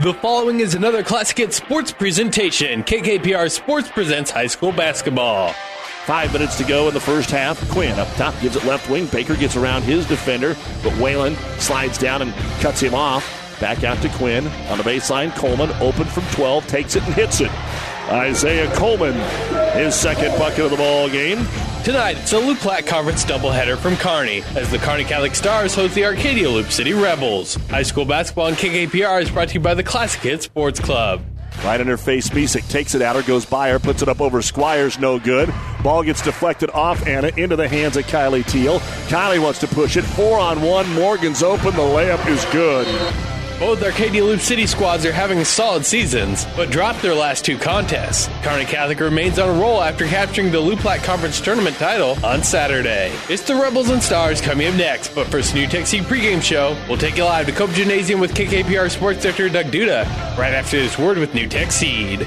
The following is another Classic Hit Sports presentation. KKPR Sports presents high school basketball. Five minutes to go in the first half. Quinn up top gives it left wing. Baker gets around his defender, but Whalen slides down and cuts him off. Back out to Quinn on the baseline. Coleman open from 12, takes it and hits it. Isaiah Coleman, his second bucket of the ball game. Tonight, it's a Loup Platte Conference doubleheader from Kearney as the Kearney Catholic Stars host the Arcadia Loup City Rebels. High school basketball on KKPR is brought to you by the Classic Hit Sports Club. Right in her face, Misek takes it at her, goes by her, puts it up over Squires, no good. Ball gets deflected off Anna into the hands of Kylie Teal. Kylie wants to push it. Four on one. Morgan's open. The layup is good. Both Arcadia Loup City squads are having solid seasons, but dropped their last two contests. Kearney Catholic remains on a roll after capturing the Loup Platte Conference Tournament title on Saturday. It's the Rebels and Stars coming up next, but first, NuTech Seed pregame show. We'll take you live to Cope Gymnasium with KKPR Sports Director Doug Duda right after this word with NuTech Seed.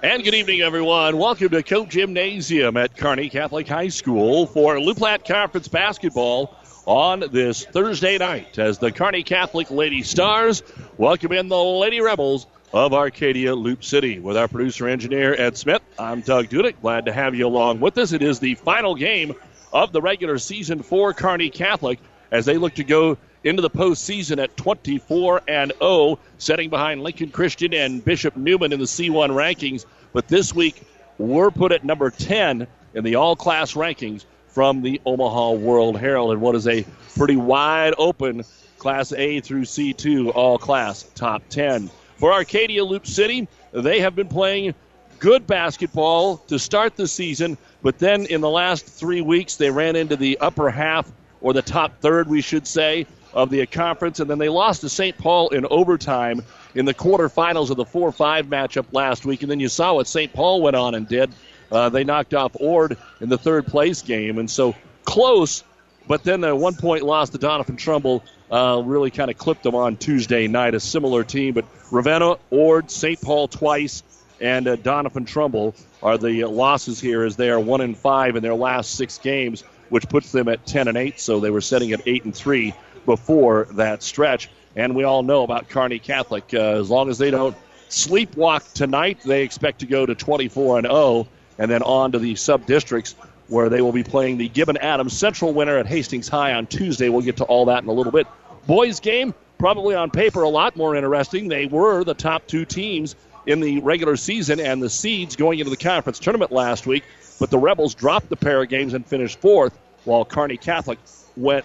And good evening, everyone. Welcome to Cope Gymnasium at Kearney Catholic High School for Loup Platte Conference basketball on this Thursday night as the Kearney Catholic Lady Stars welcome in the Lady Rebels of Arcadia Loup City. With our producer engineer Ed Smith, I'm Doug Dudick. Glad to have you along with us. It is the final game of the regular season for Kearney Catholic as they look to go into the postseason at 24 and 0, setting behind Lincoln Christian and Bishop Neumann in the C1 rankings. But this week, we're put at number 10 in the all class rankings from the Omaha World Herald in what is a pretty wide open Class A through C2 all class top 10. For Arcadia Loup City, they have been playing good basketball to start the season, but then in the last three weeks, they ran into the upper half or the top third, we should say, of the conference, and then they lost to St. Paul in overtime in the quarterfinals of the 4 5 matchup last week. And then you saw what St. Paul went on and did. Uh, they knocked off Ord in the third place game. And so close, but then a one point loss to Doniphan Trumbull uh, really kind of clipped them on Tuesday night. A similar team, but Ravenna, Ord, St. Paul twice, and uh, Doniphan Trumbull are the losses here as they are 1 and 5 in their last six games, which puts them at 10 and 8. So they were setting at 8 and 3 before that stretch. And we all know about Kearney Catholic. Uh, as long as they don't sleepwalk tonight, they expect to go to 24 and 0, and then on to the sub districts where they will be playing the Gibbon Adams Central winner at Hastings High on Tuesday. We'll get to all that in a little bit. Boys game, probably on paper a lot more interesting. They were the top two teams in the regular season and the seeds going into the conference tournament last week, but the Rebels dropped the pair of games and finished fourth, while Kearney Catholic went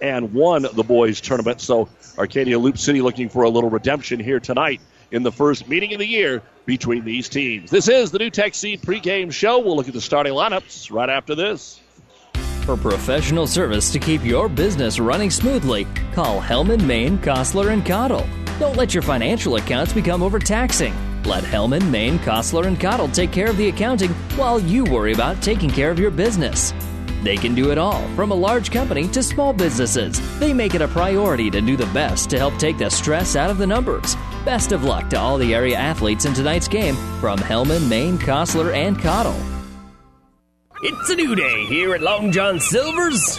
and won the boys tournament. So Arcadia Loup City looking for a little redemption here tonight in the first meeting of the year between these teams. This is the NuTech Seed pregame show. We'll look at the starting lineups right after this. For professional service to keep your business running smoothly, call Hellman, Maine, Kostler, and Cottle. Don't let your financial accounts become overtaxing. Let Hellman, Maine, Kostler, and Cottle take care of the accounting while you worry about taking care of your business. They can do it all, from a large company to small businesses. They make it a priority to do the best to help take the stress out of the numbers. Best of luck to all the area athletes in tonight's game from Hellman, Maine, Kostler, and Cottle. It's a new day here at Long John Silver's.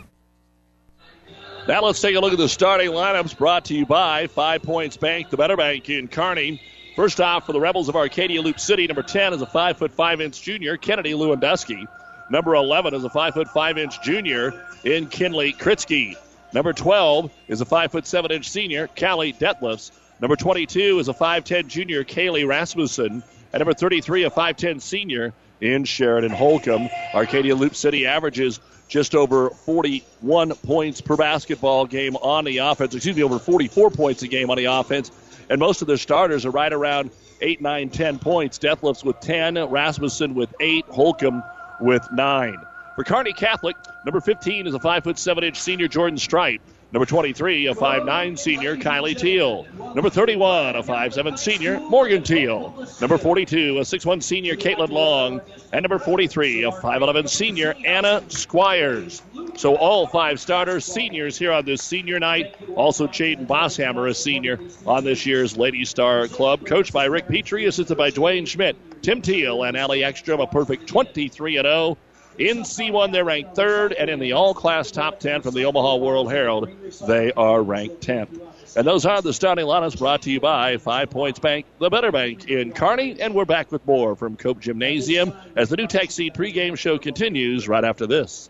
Now let's take a look at the starting lineups brought to you by Five Points Bank, the Better Bank in Kearney. First off, for the Rebels of Arcadia Loup City, number 10 is a 5 foot 5 inch junior, Kennedy Lewandowski. Number 11 is a 5 foot 5 inch junior in Kinley Kritzky. Number 12 is a 5 foot 7 inch senior, Callie Detlefs. Number 22 is a 5'10 junior, Kaylee Rasmussen. And number 33, a 5'10 senior in Sheridan Holcomb. Arcadia Loup City averages just over 41 points per basketball game on the offense. Excuse me, over 44 points a game on the offense. And most of their starters are right around 8, 9, 10 points. Detlefs with 10, Rasmussen with 8, Holcomb with 9. For Kearney Catholic, number 15 is a 5 foot 7 inch senior Jordan Strite. Number 23, a 5'9 senior, Kylie Teal. Number 31, a 5'7 senior, Morgan Teal. Number 42, a 6'1 senior, Caitlin Long. And number 43, a 5'11 senior, Anna Squires. So all five starters, seniors here on this senior night. Also, Jaden Bosshammer, a senior on this year's Lady Star Club. Coached by Rick Petrie, assisted by Dwayne Schmidt, Tim Teal, and Allie Ekstrom, a perfect 23 0. In C1, they're ranked third, and in the all class top 10 from the Omaha World Herald, they are ranked 10th. And those are the starting lineups brought to you by Five Points Bank, the better bank in Kearney. And we're back with more from Cope Gymnasium as the NuTech Seed pregame show continues right after this.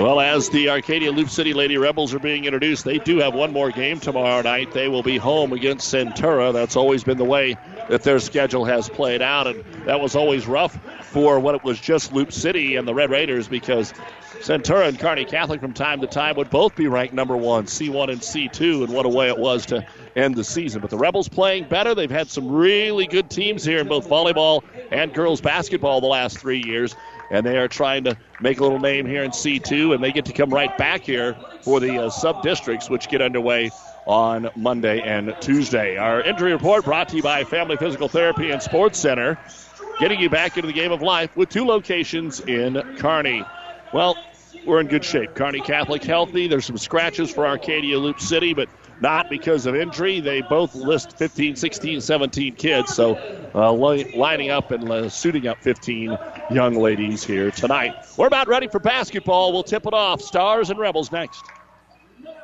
Well, as the Arcadia Loup City Lady Rebels are being introduced, they do have one more game tomorrow night. They will be home against Centura. That's always been the way that their schedule has played out, and that was always rough for when it was just Loup City and the Red Raiders because Centura and Kearney Catholic from time to time would both be ranked number one, C1 and C2, and what a way it was to end the season. But the Rebels playing better. They've had some really good teams here in both volleyball and girls basketball the last three years and they are trying to make a little name here in C2, and they get to come right back here for the uh, sub districts, which get underway on Monday and Tuesday. Our injury report brought to you by Family Physical Therapy and Sports Center, getting you back into the game of life with two locations in Kearney. Well, we're in good shape. Kearney Catholic healthy. There's some scratches for Arcadia Loup City, but not because of injury. They both list 15, 16, 17 kids, so uh, li- lining up and uh, suiting up 15 young ladies here tonight. We're about ready for basketball. We'll tip it off. Stars and Rebels next.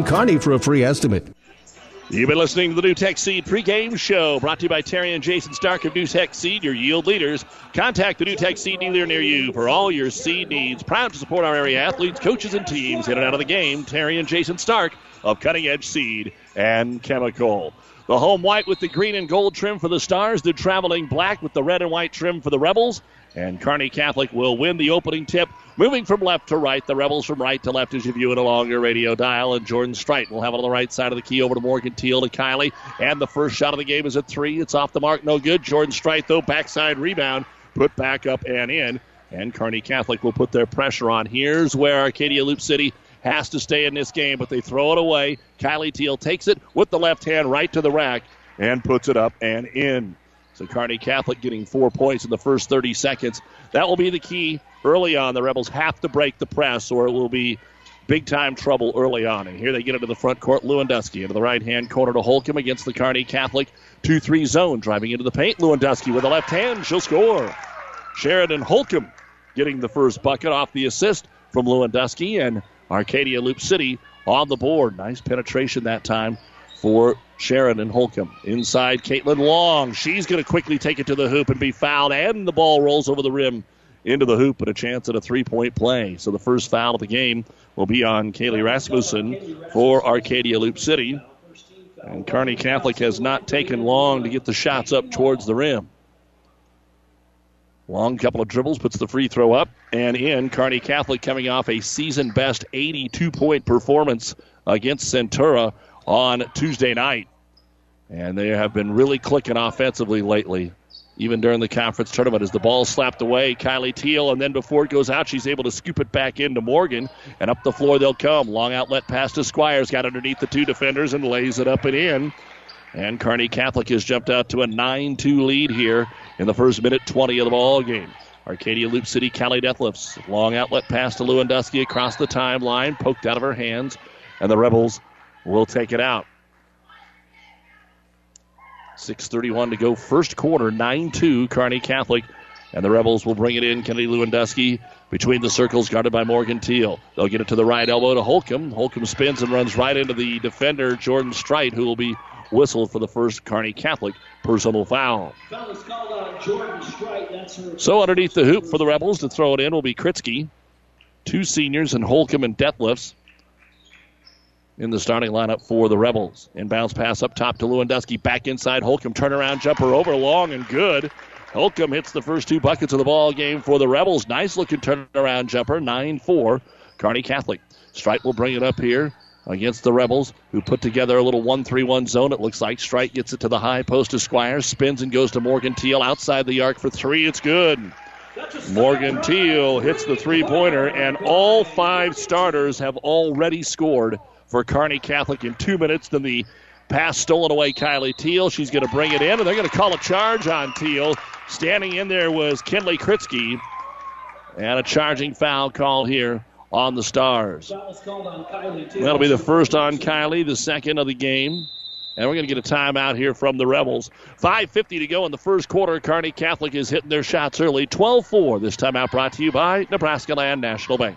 Kearney for a free estimate. You've been listening to the NuTech Seed pregame show brought to you by Terry and Jason Stark of NuTech Seed, your yield leaders. Contact the NuTech Seed dealer near you for all your seed needs. Proud to support our area athletes, coaches, and teams in and out of the game. Terry and Jason Stark of Cutting Edge Seed and Chemical. The home white with the green and gold trim for the Stars, the traveling black with the red and white trim for the Rebels. And Kearney Catholic will win the opening tip Moving from left to right, the Rebels from right to left as you view it along your radio dial. And Jordan Strite will have it on the right side of the key over to Morgan Teal to Kylie. And the first shot of the game is a three. It's off the mark, no good. Jordan Strite, though, backside rebound, put back up and in. And Kearney Catholic will put their pressure on. Here's where Arcadia Loup City has to stay in this game, but they throw it away. Kylie Teal takes it with the left hand right to the rack and puts it up and in. So Kearney Catholic getting four points in the first 30 seconds. That will be the key early on. The Rebels have to break the press, or it will be big time trouble early on. And here they get into the front court. Lewandowski into the right hand corner to Holcomb against the Kearney Catholic 2 3 zone. Driving into the paint. Lewandowski with the left hand. She'll score. Sheridan Holcomb getting the first bucket off the assist from Lewandowski. And Arcadia Loup City on the board. Nice penetration that time for Sheridan Holcomb. Inside, Caitlin Long. She's going to quickly take it to the hoop and be fouled, and the ball rolls over the rim into the hoop, but a chance at a three point play. So the first foul of the game will be on Kaylee Rasmussen for Arcadia Loup City. And Kearney Catholic has not taken long to get the shots up towards the rim. Long couple of dribbles, puts the free throw up and in. Kearney Catholic coming off a season best 82 point performance against Centura on Tuesday night. And they have been really clicking offensively lately, even during the conference tournament. As the ball slapped away, Kylie Teal, and then before it goes out, she's able to scoop it back into Morgan. And up the floor they'll come. Long outlet pass to Squires, got underneath the two defenders and lays it up and in. And Kearney Catholic has jumped out to a 9 2 lead here in the first minute 20 of the ball game. Arcadia Loup City, Callie Detlefs. Long outlet pass to Lewandowski across the timeline, poked out of her hands, and the Rebels will take it out. 6.31 to go, first quarter, 9 2, Kearney Catholic. And the Rebels will bring it in. Kennedy Lewandowski between the circles, guarded by Morgan Teal. They'll get it to the right elbow to Holcomb. Holcomb spins and runs right into the defender, Jordan Strite, who will be whistled for the first Kearney Catholic personal foul. So underneath the hoop for the Rebels to throw it in will be Kritzky. Two seniors and Holcomb and Detlefs in the starting lineup for the Rebels. Inbounds pass up top to Lewandowski. Back inside. Holcomb turnaround jumper over long and good. Holcomb hits the first two buckets of the ball game for the Rebels. Nice looking turnaround jumper. 9 4. Kearney Catholic. Strite will bring it up here against the Rebels, who put together a little 1 3 1 zone. It looks like Strite gets it to the high post to Squires, spins and goes to Morgan Teal outside the arc for three. It's good. Morgan Teal hits the three pointer, and all five starters have already scored for Kearney Catholic in two minutes. Then the pass stolen away, Kylie Teal. She's going to bring it in, and they're going to call a charge on Teal. Standing in there was Kinley Kritzky. And a charging foul call here on the Stars. That'll be the first on Kylie, the second of the game. And we're going to get a timeout here from the Rebels. 5.50 to go in the first quarter. Kearney Catholic is hitting their shots early. 12 4. This timeout brought to you by Nebraska Land National Bank.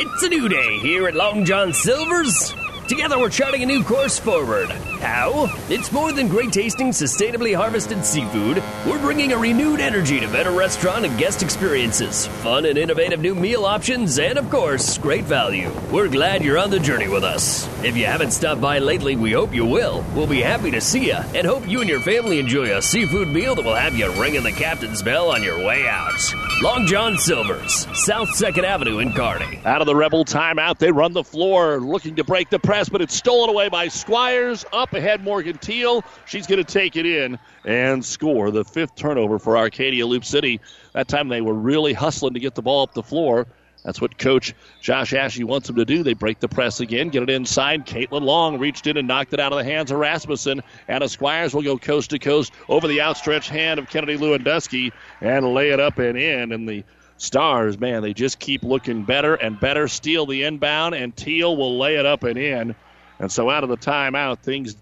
It's a new day here at Long John Silver's. Together we're charting a new course forward. How? It's more than great tasting, sustainably harvested seafood. We're bringing a renewed energy to better restaurant and guest experiences, fun and innovative new meal options, and of course, great value. We're glad you're on the journey with us. If you haven't stopped by lately, we hope you will. We'll be happy to see you and hope you and your family enjoy a seafood meal that will have you ringing the captain's bell on your way out. Long John Silver's, South 2nd Avenue in Kearney. Out of the Rebel timeout, they run the floor looking to break the press, but it's stolen away by Squires. Up ahead, Morgan Teal. She's going to take it in and score the fifth turnover for Arcadia Loup City. That time they were really hustling to get the ball up the floor. That's what Coach Josh Ashe wants them to do. They break the press again, get it inside. Caitlin Long reached in and knocked it out of the hands of Rasmussen. Anna Squires will go coast to coast over the outstretched hand of Kennedy Lewandowski and lay it up and in. And the Stars, man, they just keep looking better and better. Steal the inbound, and Teal will lay it up and in. And so out of the timeout, things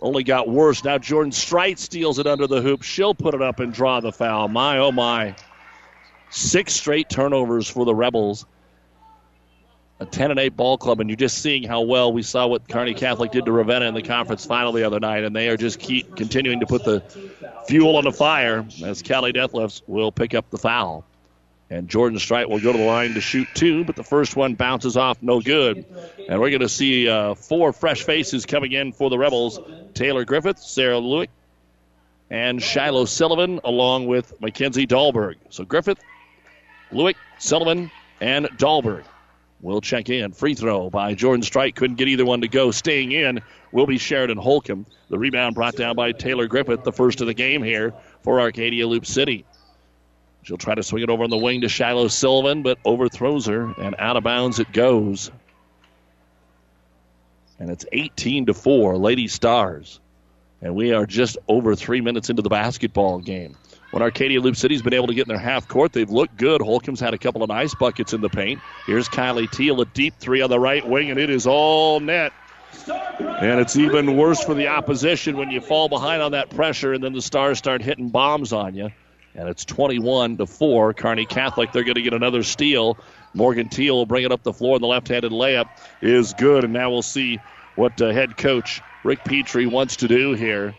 only got worse. Now Jordan Strite steals it under the hoop. She'll put it up and draw the foul. My, oh, my. Six straight turnovers for the Rebels. A 10 and 8 ball club, and you're just seeing how well we saw what Kearney Catholic did to Ravenna in the conference final the other night, and they are just keep continuing to put the fuel on the fire as Callie Detlefs will pick up the foul. And Jordan Strite will go to the line to shoot two, but the first one bounces off, no good. And we're going to see uh, four fresh faces coming in for the Rebels Taylor Griffith, Sarah Lewick, and Shiloh Sullivan, along with Mackenzie Dahlberg. So Griffith, Lewick, Sullivan, and Dahlberg will check in. Free throw by Jordan Strite. Couldn't get either one to go. Staying in will be Sheridan Holcomb. The rebound brought down by Taylor Griffith, the first of the game here for Arcadia Loup City. She'll try to swing it over on the wing to Shiloh Sullivan, but overthrows her, and out of bounds it goes. And it's 18 to 4, Lady Stars. And we are just over three minutes into the basketball game. When Arcadia Loup City's been able to get in their half court, they've looked good. Holcomb's had a couple of nice buckets in the paint. Here's Kylie Teal, a deep three on the right wing, and it is all net. And it's even worse for the opposition when you fall behind on that pressure and then the Stars start hitting bombs on you. And it's 21 to 4. Kearney Catholic, they're going to get another steal. Morgan Teal will bring it up the floor, and the left handed layup is good. And now we'll see what uh, head coach Rick Petrie wants to do here.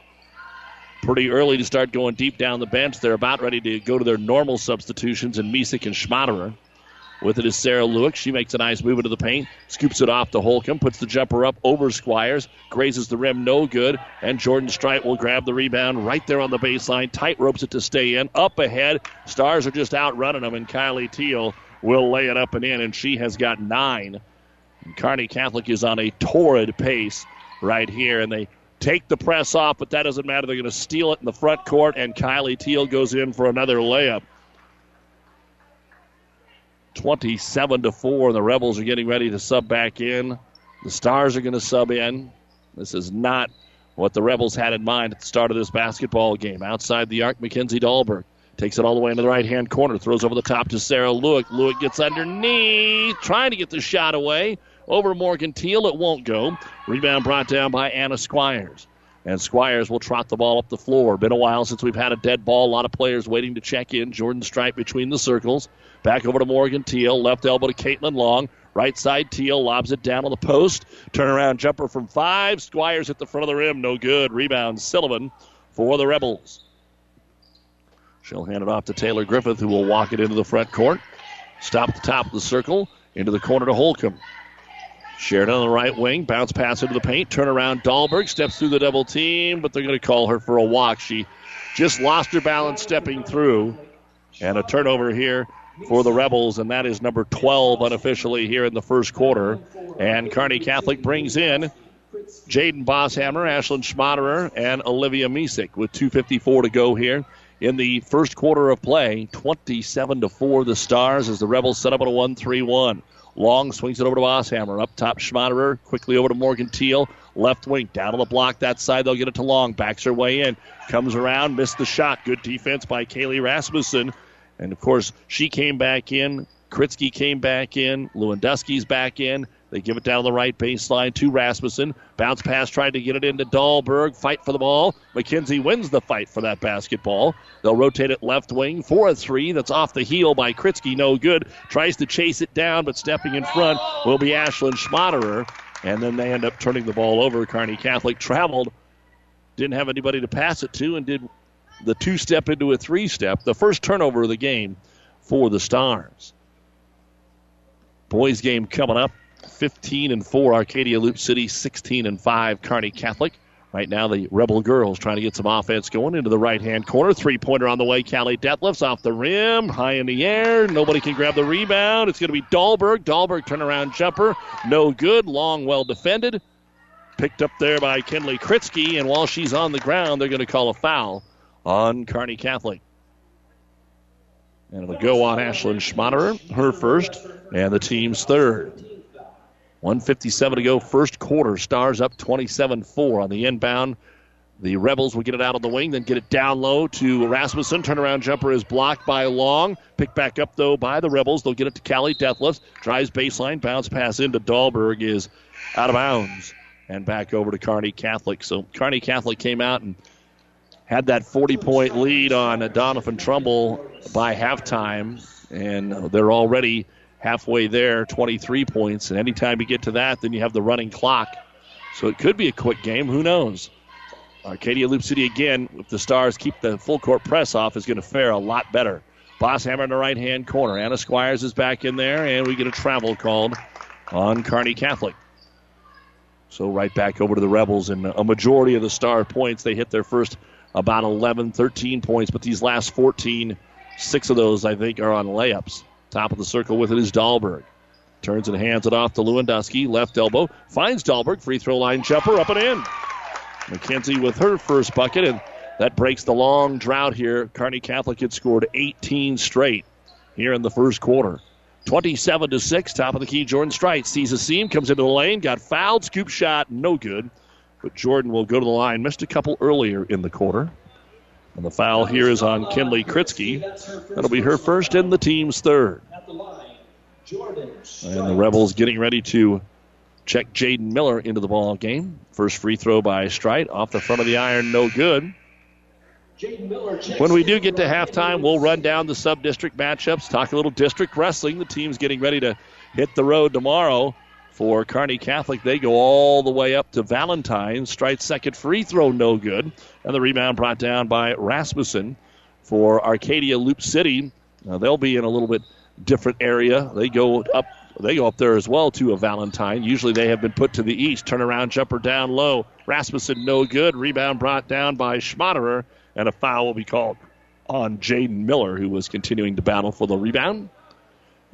Pretty early to start going deep down the bench. They're about ready to go to their normal substitutions in Misek and Schmaderer. With it is Sarah Lewick. She makes a nice move into the paint, scoops it off to Holcomb, puts the jumper up over Squires, grazes the rim, no good, and Jordan Strite will grab the rebound right there on the baseline, tight ropes it to stay in. Up ahead, Stars are just outrunning them, and Kylie Teal will lay it up and in, and she has got nine. And Kearney Catholic is on a torrid pace right here, and they take the press off, but that doesn't matter. They're going to steal it in the front court, and Kylie Teal goes in for another layup. 27 to 4. and The Rebels are getting ready to sub back in. The Stars are going to sub in. This is not what the Rebels had in mind at the start of this basketball game. Outside the arc, Mackenzie Dahlberg takes it all the way into the right hand corner, throws over the top to Sarah Lewick. Lewick gets underneath, trying to get the shot away. Over Morgan Teal, it won't go. Rebound brought down by Anna Squires. And Squires will trot the ball up the floor. Been a while since we've had a dead ball. A lot of players waiting to check in. Jordan Strite between the circles. Back over to Morgan Teal. Left elbow to Caitlin Long. Right side, Teal lobs it down on the post. Turnaround jumper from five. Squires at the front of the rim. No good. Rebound, Sullivan for the Rebels. She'll hand it off to Taylor Griffith, who will walk it into the front court. Stop at the top of the circle. Into the corner to Holcomb. Sheridan on the right wing. Bounce pass into the paint. Turn around. Dahlberg steps through the double team, but they're going to call her for a walk. She just lost her balance stepping through. And a turnover here for the Rebels, and that is number 12 unofficially here in the first quarter. And Kearney Catholic brings in Jaden Bosshammer, Ashlyn Schmaderer, and Olivia Misek with 2.54 to go here in the first quarter of play. 27 to 4 the Stars as the Rebels set up at a 1 3 1. Long swings it over to Bosshammer. Up top, Schmaderer. Quickly over to Morgan Teal. Left wing. Down on the block that side. They'll get it to Long. Backs her way in. Comes around. Missed the shot. Good defense by Kaylee Rasmussen. And of course, she came back in. Kritzky came back in. Lewandowski's back in. They give it down the right baseline to Rasmussen. Bounce pass, tried to get it into Dahlberg. Fight for the ball. McKenzie wins the fight for that basketball. They'll rotate it left wing for a three. That's off the heel by Kritzky. No good. Tries to chase it down, but stepping in front will be Ashlyn Schmaderer. And then they end up turning the ball over. Kearney Catholic traveled. Didn't have anybody to pass it to and did the two step into a three step. The first turnover of the game for the Stars. Boys game coming up. 15 and 4 Arcadia Loup City, 16 and 5 Kearney Catholic. Right now, the Rebel girls trying to get some offense going into the right hand corner. Three pointer on the way. Callie Detlefs off the rim, high in the air. Nobody can grab the rebound. It's going to be Dahlberg. Dahlberg turnaround jumper. No good. Long, well defended. Picked up there by Kinley Kritzky. And while she's on the ground, they're going to call a foul on Kearney Catholic. And it'll go on Ashlyn Schmaderer, her first, and the team's third. 157 to go, first quarter. Stars up 27 4 on the inbound. The Rebels will get it out of the wing, then get it down low to Rasmussen. Turnaround jumper is blocked by Long. Picked back up, though, by the Rebels. They'll get it to Callie Detlefs. Drives baseline. Bounce pass into Dahlberg is out of bounds. And back over to Kearney Catholic. So Kearney Catholic came out and had that 40 point lead on Doniphan Trumbull by halftime. And they're already halfway there, 23 points. And anytime you get to that, then you have the running clock. So it could be a quick game. Who knows? Uh, Arcadia Loup City again, if the Stars keep the full court press off, is going to fare a lot better. Bosshammer in the right hand corner. Anna Squires is back in there, and we get a travel called on Kearney Catholic. So right back over to the Rebels, and a majority of the Star points, they hit their first about 11, 13 points, but these last 14, six of those, I think, are on layups. Top of the circle with it is Dahlberg. Turns and hands it off to Lewandowski. Left elbow. Finds Dahlberg. Free throw line jumper up and in. McKenzie with her first bucket, and that breaks the long drought here. Kearney Catholic had scored 18 straight here in the first quarter. 27 to 6, top of the key. Jordan Strite sees a seam, comes into the lane, got fouled, scoop shot, no good. but Jordan will go to the line. Missed a couple earlier in the quarter. And the foul here is on Kinley Kritzky. That'll be her first and the team's third. And the Rebels getting ready to check Jaden Miller into the ball game. First free throw by Strite off the front of the iron, no good. When we do get to halftime, we'll run down the sub district matchups, talk a little district wrestling. The team's getting ready to hit the road tomorrow for Kearney Catholic. They go all the way up to Valentine. Strite's second free throw, no good. And the rebound brought down by Rasmussen for Arcadia Loup City. Now they'll be in a little bit different area. They go up they go up there as well to a Valentine. Usually they have been put to the east. Turnaround jumper down low. Rasmussen no good. Rebound brought down by Schmaderer, and a foul will be called on Jaden Miller, who was continuing to battle for the rebound.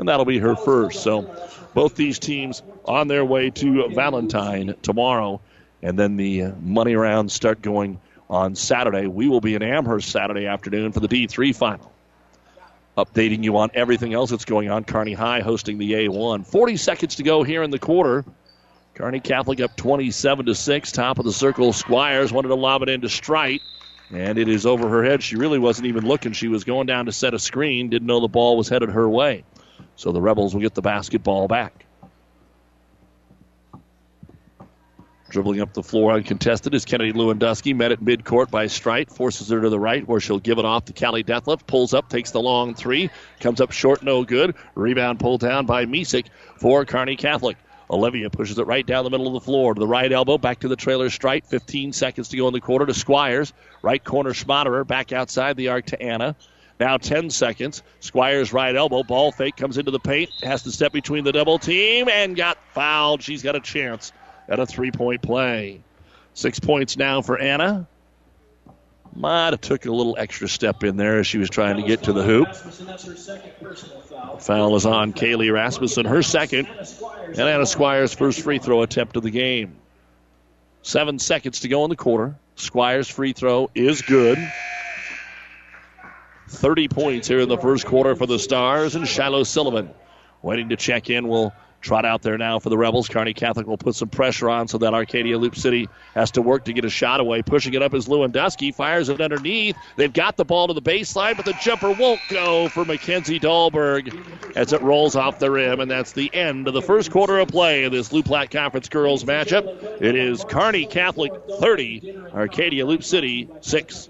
And that'll be her first. So both these teams on their way to Valentine tomorrow. And then the money rounds start going on Saturday. We will be in Amherst Saturday afternoon for the D3 final updating you on everything else that's going on. Kearney High hosting the A1. 40 seconds to go here in the quarter. Kearney Catholic up 27 to 6. Top of the circle, Squires wanted to lob it into Strite, and it is over her head. She really wasn't even looking. She was going down to set a screen, didn't know the ball was headed her way. So the Rebels will get the basketball back. Dribbling up the floor uncontested is Kennedy Lewandowski. Met at midcourt by Strite. Forces her to the right where she'll give it off to Callie Detlefs. Pulls up, takes the long three. Comes up short, no good. Rebound pulled down by Misek for Kearney Catholic. Olivia pushes it right down the middle of the floor to the right elbow, back to the trailer Strite. 15 seconds to go in the quarter to Squires. Right corner Schmaderer, back outside the arc to Anna. Now 10 seconds. Squires right elbow. Ball fake comes into the paint. Has to step between the double team and got fouled. She's got a chance at a three point play. Six points now for Anna. Might have took a little extra step in there as she was trying to get to the hoop. Foul is on Kaylee Rasmussen, her second, and Anna Squires' first free throw attempt of the game. Seven seconds to go in the quarter. Squires' free throw is good. 30 points here in the first quarter for the Stars, and Shiloh Sullivan waiting to check in will Trot out there now for the Rebels. Kearney Catholic will put some pressure on so that Arcadia Loup City has to work to get a shot away. Pushing it up is Lewandowski. Fires it underneath. They've got the ball to the baseline, but the jumper won't go for Mackenzie Dahlberg as it rolls off the rim. And that's the end of the first quarter of play of this Loup Platte Conference girls matchup. It is Kearney Catholic 30, Arcadia Loup City 6.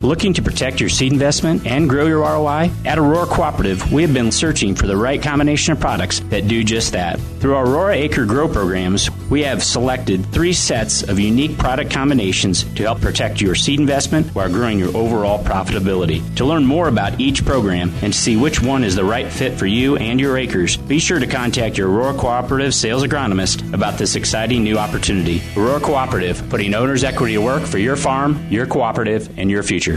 Looking to protect your seed investment and grow your ROI? At Aurora Cooperative, we have been searching for the right combination of products that do just that. Through our Aurora Acre Grow programs, we have selected three sets of unique product combinations to help protect your seed investment while growing your overall profitability. To learn more about each program and to see which one is the right fit for you and your acres, be sure to contact your Aurora Cooperative sales agronomist about this exciting new opportunity. Aurora Cooperative, putting owner's equity to work for your farm, your cooperative, and your future.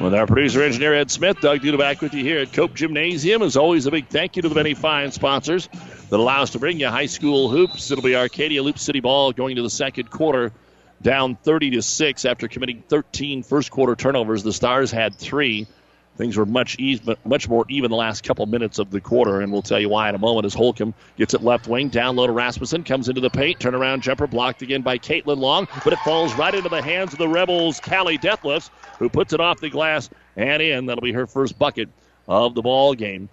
With our producer engineer Ed Smith, Doug Duda back with you here at Cope Gymnasium. As always, a big thank you to the many fine sponsors that allow us to bring you high school hoops. It'll be Arcadia Loup City ball going to the second quarter, down 30 to six after committing 13 first quarter turnovers. The Stars had three. Things were much even, much more even the last couple minutes of the quarter, and we'll tell you why in a moment as Holcomb gets it left wing. Down low to Rasmussen, comes into the paint, turnaround jumper blocked again by Caitlin Long, but it falls right into the hands of the Rebels, Callie Detlefs, who puts it off the glass and in. That'll be her first bucket of the ball game.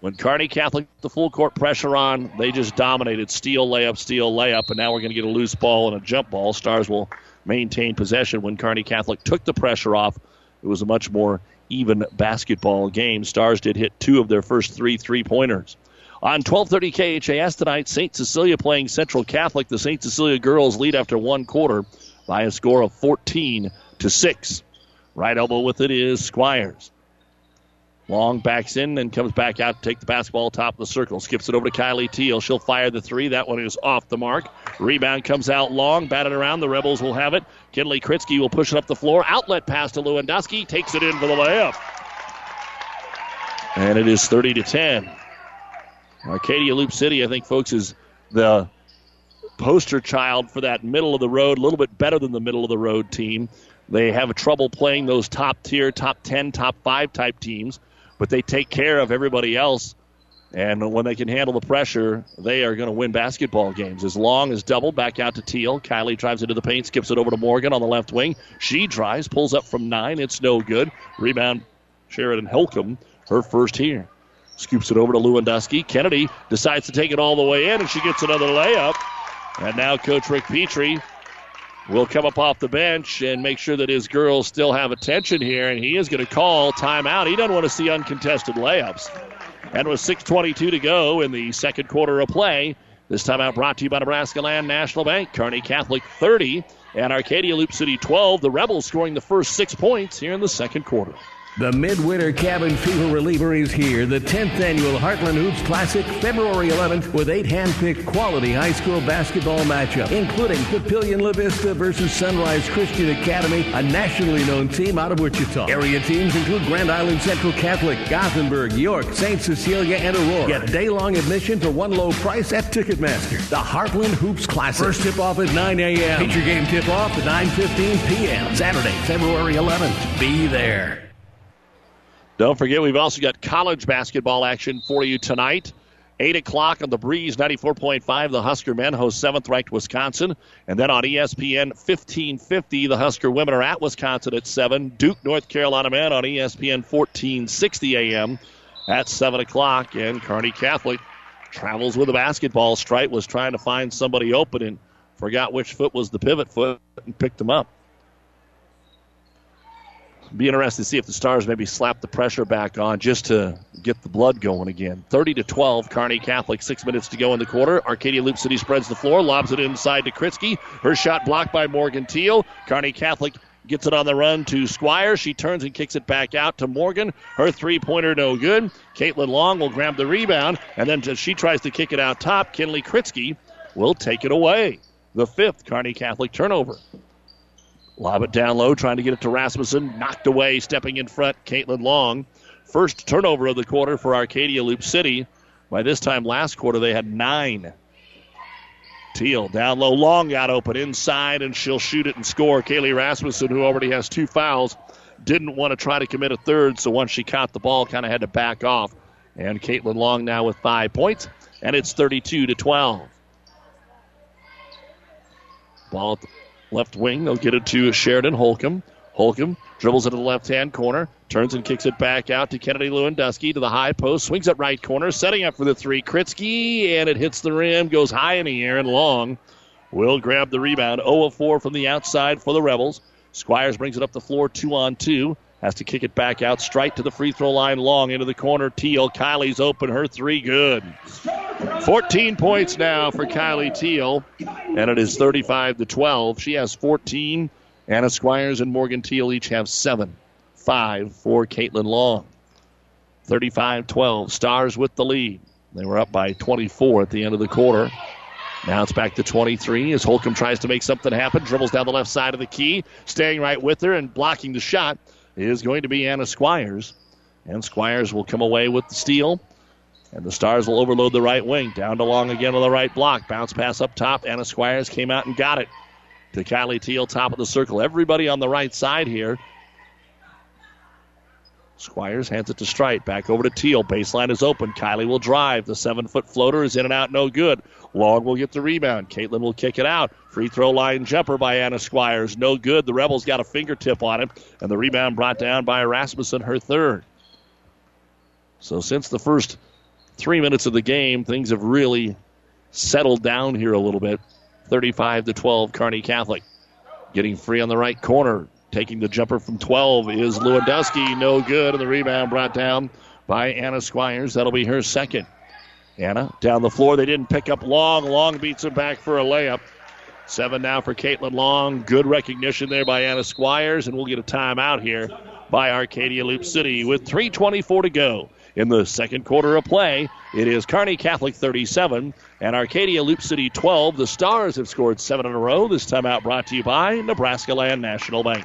When Kearney Catholic the full court pressure on, they just dominated. Steal layup, steal layup, and now we're going to get a loose ball and a jump ball. Stars will maintain possession when Kearney Catholic took the pressure off. It was a much more even basketball game. Stars did hit two of their first three three pointers. On 12:30 KHAS tonight, St. Cecilia playing Central Catholic. The St. Cecilia girls lead after one quarter by a score of 14 to six. Right elbow with it is Squires. Long backs in and comes back out to take the basketball top of the circle. Skips it over to Kylie Teal. She'll fire the three. That one is off the mark. Rebound comes out long, batted around. The Rebels will have it. Kinley Kritzky will push it up the floor. Outlet pass to Lewandowski. Takes it in for the layup. And it is 30 to 10. Arcadia Loup City, I think, folks, is the poster child for that middle of the road, a little bit better than the middle of the road team. They have trouble playing those top tier, top 10, top 5 type teams but they take care of everybody else. And when they can handle the pressure, they are going to win basketball games. As long as double back out to Teal. Kylie drives into the paint, skips it over to Morgan on the left wing. She drives, pulls up from nine. It's no good. Rebound, Sheridan Holcomb, her first here. Scoops it over to Lewandowski. Kennedy decides to take it all the way in, and she gets another layup. And now Coach Rick Petrie will come up off the bench and make sure that his girls still have attention here, and he is going to call timeout. He doesn't want to see uncontested layups. And with 6.22 to go in the second quarter of play, this timeout brought to you by Nebraska Land National Bank. Kearney Catholic 30 and Arcadia Loup City 12. The Rebels scoring the first six points here in the second quarter. The Midwinter Cabin Fever Reliever is here. The 10th annual Heartland Hoops Classic, February 11th, with eight hand-picked quality high school basketball matchups, including Papillion La Vista versus Sunrise Christian Academy, a nationally known team out of Wichita. Area teams include Grand Island Central Catholic, Gothenburg, York, St. Cecilia, and Aurora. Get day-long admission for one low price at Ticketmaster. The Heartland Hoops Classic. First tip-off at 9 a.m. Feature game tip-off at 9.15 p.m. Saturday, February 11th. Be there. Don't forget, we've also got college basketball action for you tonight. 8 o'clock on the Breeze 94.5. The Husker men host 7th ranked Wisconsin. And then on ESPN 1550, the Husker women are at Wisconsin at 7. Duke, North Carolina men on ESPN 1460 a.m. at 7 o'clock. And Kearney Catholic travels with a basketball. Strite was trying to find somebody open and forgot which foot was the pivot foot and picked him up be interested to see if the Stars maybe slap the pressure back on just to get the blood going again. 30 to 12, Kearney Catholic, six minutes to go in the quarter. Arcadia Loup City spreads the floor, lobs it inside to Kritzky. Her shot blocked by Morgan Teal. Kearney Catholic gets it on the run to Squire. She turns and kicks it back out to Morgan. Her three pointer no good. Caitlin Long will grab the rebound, and then as she tries to kick it out top, Kinley Kritzky will take it away. The fifth Kearney Catholic turnover. Lob it down low, trying to get it to Rasmussen. Knocked away, stepping in front, Caitlin Long. First turnover of the quarter for Arcadia Loup City. By this time last quarter, they had nine. Teal down low, long got open inside, and she'll shoot it and score. Kaylee Rasmussen, who already has two fouls, didn't want to try to commit a third, so once she caught the ball, kind of had to back off. And Caitlin Long now with five points, and it's 32 to 12. Ball left wing. They'll get it to Sheridan Holcomb. Holcomb dribbles into the left hand corner, turns and kicks it back out to Kennedy Lewandowski to the high post, swings at right corner, setting up for the three. Kritzky, and it hits the rim, goes high in the air and long. Will grab the rebound. 0 of 4 from the outside for the Rebels. Squires brings it up the floor, two on two. Has to kick it back out, straight to the free throw line, long into the corner. Teal. Kylie's open, her three good. 14 points now for Kylie Teal, and it is 35 to 12. She has 14. Anna Squires and Morgan Teal each have seven. Five for Caitlin Long. 35 12. Stars with the lead. They were up by 24 at the end of the quarter. Now it's back to 23 as Holcomb tries to make something happen. Dribbles down the left side of the key, staying right with her and blocking the shot is going to be Anna Squires. And Squires will come away with the steal. And the Stars will overload the right wing. Down to Long again on the right block. Bounce pass up top. Anna Squires came out and got it. To Kylie Teal, top of the circle. Everybody on the right side here. Squires hands it to Strite. Back over to Teal. Baseline is open. Kylie will drive. The seven foot floater is in and out, no good. Long will get the rebound. Caitlin will kick it out. Free throw line jumper by Anna Squires. No good. The Rebels got a fingertip on it. And the rebound brought down by Rasmussen, her third. So since the first three minutes of the game, things have really settled down here a little bit. 35 to 12, Kearney Catholic. Getting free on the right corner. Taking the jumper from 12 is Lewandowski. No good. And the rebound brought down by Anna Squires. That'll be her second. Anna down the floor. They didn't pick up Long. Long beats him back for a layup. Seven now for Caitlin Long. Good recognition there by Anna Squires, and we'll get a timeout here by Arcadia Loup City with 3.24 to go. In the second quarter of play, it is Kearney Catholic 37 and Arcadia Loup City 12. The Stars have scored seven in a row. This time out brought to you by Nebraska Land National Bank.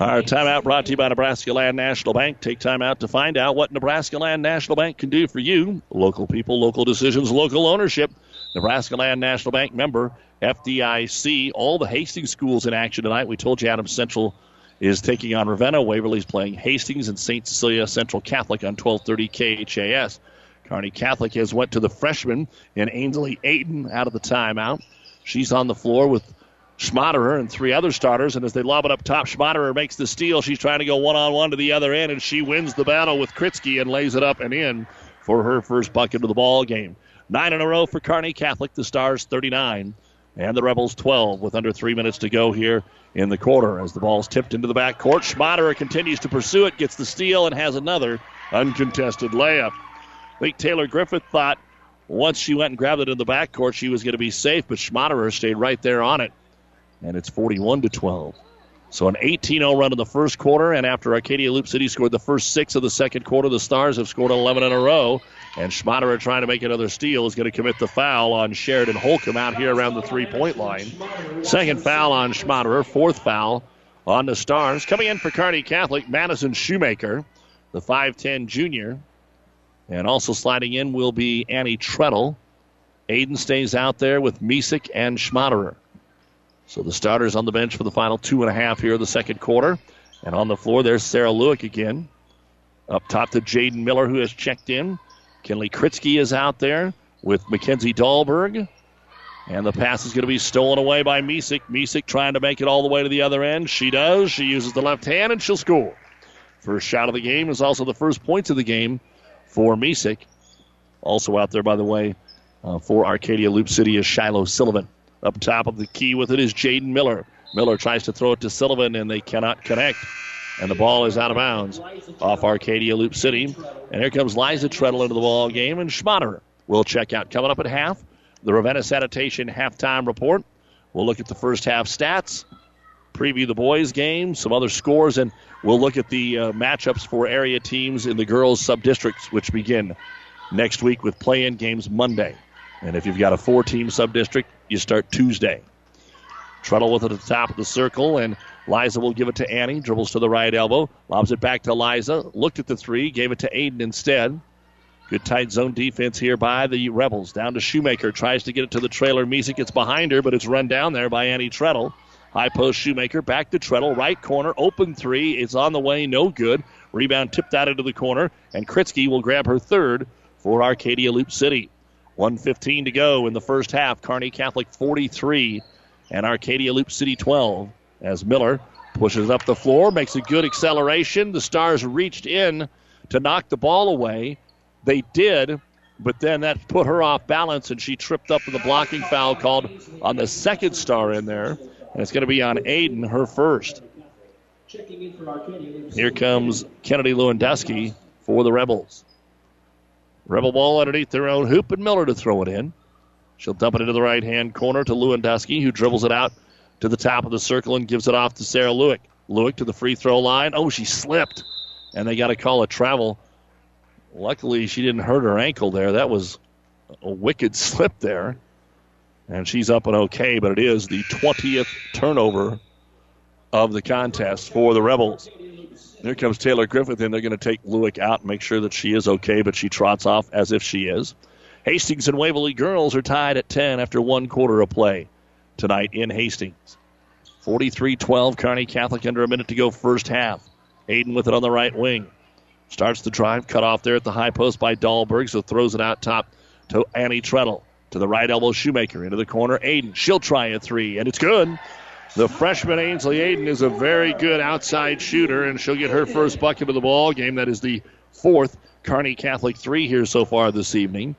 Our timeout brought to you by Nebraska Land National Bank. Take time out to find out what Nebraska Land National Bank can do for you. Local people, local decisions, local ownership. Nebraska Land National Bank member, FDIC. All the Hastings schools in action tonight. We told you Adams Central is taking on Ravenna. Waverly's playing Hastings and St. Cecilia Central Catholic on 1230 KHAS. Kearney Catholic has went to the freshman in Ainsley Aiden out of the timeout. She's on the floor with Schmaderer and three other starters. And as they lob it up top, Schmaderer makes the steal. She's trying to go one on one to the other end, and she wins the battle with Kritzky and lays it up and in for her first bucket of the ball game. Nine in a row for Kearney Catholic. The Stars 39 and the Rebels 12 with under three minutes to go here in the quarter. As the ball's tipped into the back court, Schmaderer continues to pursue it, gets the steal, and has another uncontested layup. I think Taylor Griffith thought once she went and grabbed it in the backcourt, she was going to be safe, but Schmaderer stayed right there on it and it's 41 to 12. So an 18-0 run in the first quarter, and after Arcadia Loup City scored the first six of the second quarter, the Stars have scored 11 in a row. And Schmaderer trying to make another steal is going to commit the foul on Sheridan Holcomb out here around the three-point line. Second foul on Schmaderer, fourth foul on the Stars. Coming in for Kearney Catholic, Madison Shoemaker, the 5'10 junior. And also sliding in will be Annie Treadle. Aiden stays out there with Misek and Schmaderer. So the starters on the bench for the final two and a half here of the second quarter. And on the floor, there's Sarah Lewick again. Up top to Jaden Miller, who has checked in. Kinley Kritzky is out there with Mackenzie Dahlberg. And the pass is going to be stolen away by Misek. Misek trying to make it all the way to the other end. She does. She uses the left hand and she'll score. First shot of the game is also the first points of the game for Misek. Also out there, by the way, uh, for Arcadia Loup City is Shiloh Sullivan. Up top of the key with it is Jaden Miller. Miller tries to throw it to Sullivan, and they cannot connect. And the ball is out of bounds off Arcadia Loup City. And here comes Liza Treadle into the ball game, and Schmaderer will check out. Coming up at half, the Ravenna Sanitation halftime report. We'll look at the first half stats, preview the boys' game, some other scores, and we'll look at the uh, matchups for area teams in the girls' sub districts, which begin next week with play in games Monday. And if you've got a four team sub district, you start Tuesday. Treadle with it at the top of the circle, and Liza will give it to Annie. Dribbles to the right elbow, lobs it back to Liza. Looked at the three, gave it to Aiden instead. Good tight zone defense here by the Rebels. Down to Shoemaker, tries to get it to the trailer. Misek gets behind her, but it's run down there by Annie Treadle. High post Shoemaker, back to Treadle, right corner, open three. It's on the way, no good. Rebound tipped out into the corner, and Kritzky will grab her third for Arcadia Loup City. 115 to go in the first half. Kearney Catholic 43 and Arcadia Loup City 12 as Miller pushes up the floor, makes a good acceleration. The Stars reached in to knock the ball away. They did, but then that put her off balance and she tripped up with a blocking foul called on the second star in there. And it's going to be on Aiden, her first. Here comes Kennedy Lewandowski for the Rebels. Rebel ball underneath their own hoop, and Miller to throw it in. She'll dump it into the right hand corner to Lewandowski, who dribbles it out to the top of the circle and gives it off to Sarah Lewick. Lewick to the free throw line. Oh, she slipped, and they got to call a travel. Luckily, she didn't hurt her ankle there. That was a wicked slip there. And she's up and okay, but it is the 20th turnover of the contest for the Rebels. There comes Taylor Griffith, and they're going to take Lewick out and make sure that she is okay, but she trots off as if she is. Hastings and Waverly girls are tied at 10 after one quarter of play tonight in Hastings. 43 12, Kearney Catholic under a minute to go, first half. Aiden with it on the right wing. Starts the drive, cut off there at the high post by Dahlberg, so throws it out top to Annie Treadle. To the right elbow, Shoemaker into the corner. Aiden, she'll try a three, and it's good. The freshman Ainsley Aiden is a very good outside shooter, and she'll get her first bucket of the ball game. That is the fourth Kearney Catholic three here so far this evening.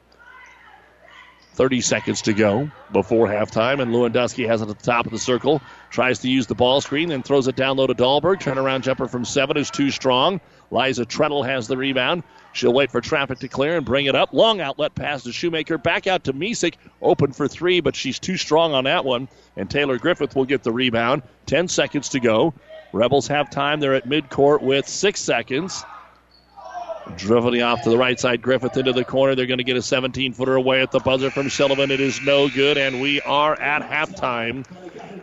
30 seconds to go before halftime, and Lewandowski has it at the top of the circle. Tries to use the ball screen, then throws it down low to Dahlberg. Turnaround jumper from seven is too strong. Liza Treadle has the rebound. She'll wait for traffic to clear and bring it up. Long outlet pass to Shoemaker. Back out to Misek. Open for three, but she's too strong on that one. And Taylor Griffith will get the rebound. Ten seconds to go. Rebels have time. They're at midcourt with six seconds. Dribbling off to the right side, Griffith into the corner. They're going to get a 17 footer away at the buzzer from Sullivan. It is no good, and we are at halftime.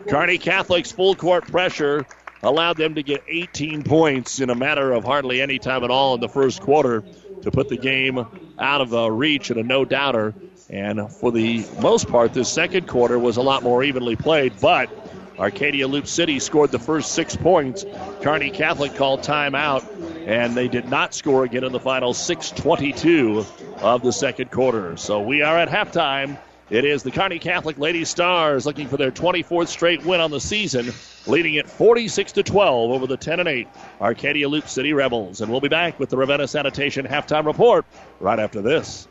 Kearney Catholic's full court pressure allowed them to get 18 points in a matter of hardly any time at all in the first quarter to put the game out of uh, reach and a no doubter. And for the most part, this second quarter was a lot more evenly played, but Arcadia Loup City scored the first six points. Kearney Catholic called timeout, and they did not score again in the final 6:22 of the second quarter. So we are at halftime. It is the Kearney Catholic Lady Stars looking for their 24th straight win on the season, leading it 46 to 12 over the 10 and 8 Arcadia Loup City Rebels. And we'll be back with the Ravenna Sanitation halftime report right after this.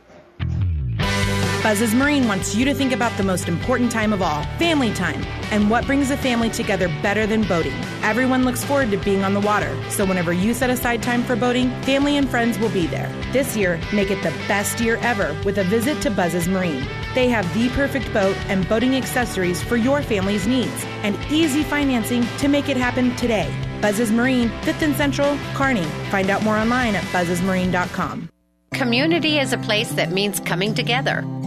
Buzz's Marine wants you to think about the most important time of all family time. And what brings a family together better than boating? Everyone looks forward to being on the water, so whenever you set aside time for boating, family and friends will be there. This year, make it the best year ever with a visit to Buzz's Marine. They have the perfect boat and boating accessories for your family's needs and easy financing to make it happen today. Buzz's Marine, 5th and Central, Kearney. Find out more online at buzzesmarine.com. Community is a place that means coming together,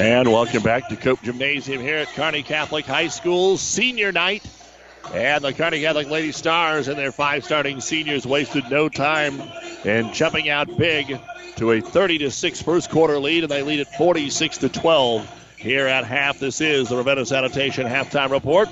And welcome back to Cope Gymnasium here at Kearney Catholic High School senior night. And the Kearney Catholic Lady Stars and their five starting seniors wasted no time in jumping out big to a 30 to 6 first quarter lead, and they lead at 46 to 12 here at half. This is the Ravenna Sanitation halftime report.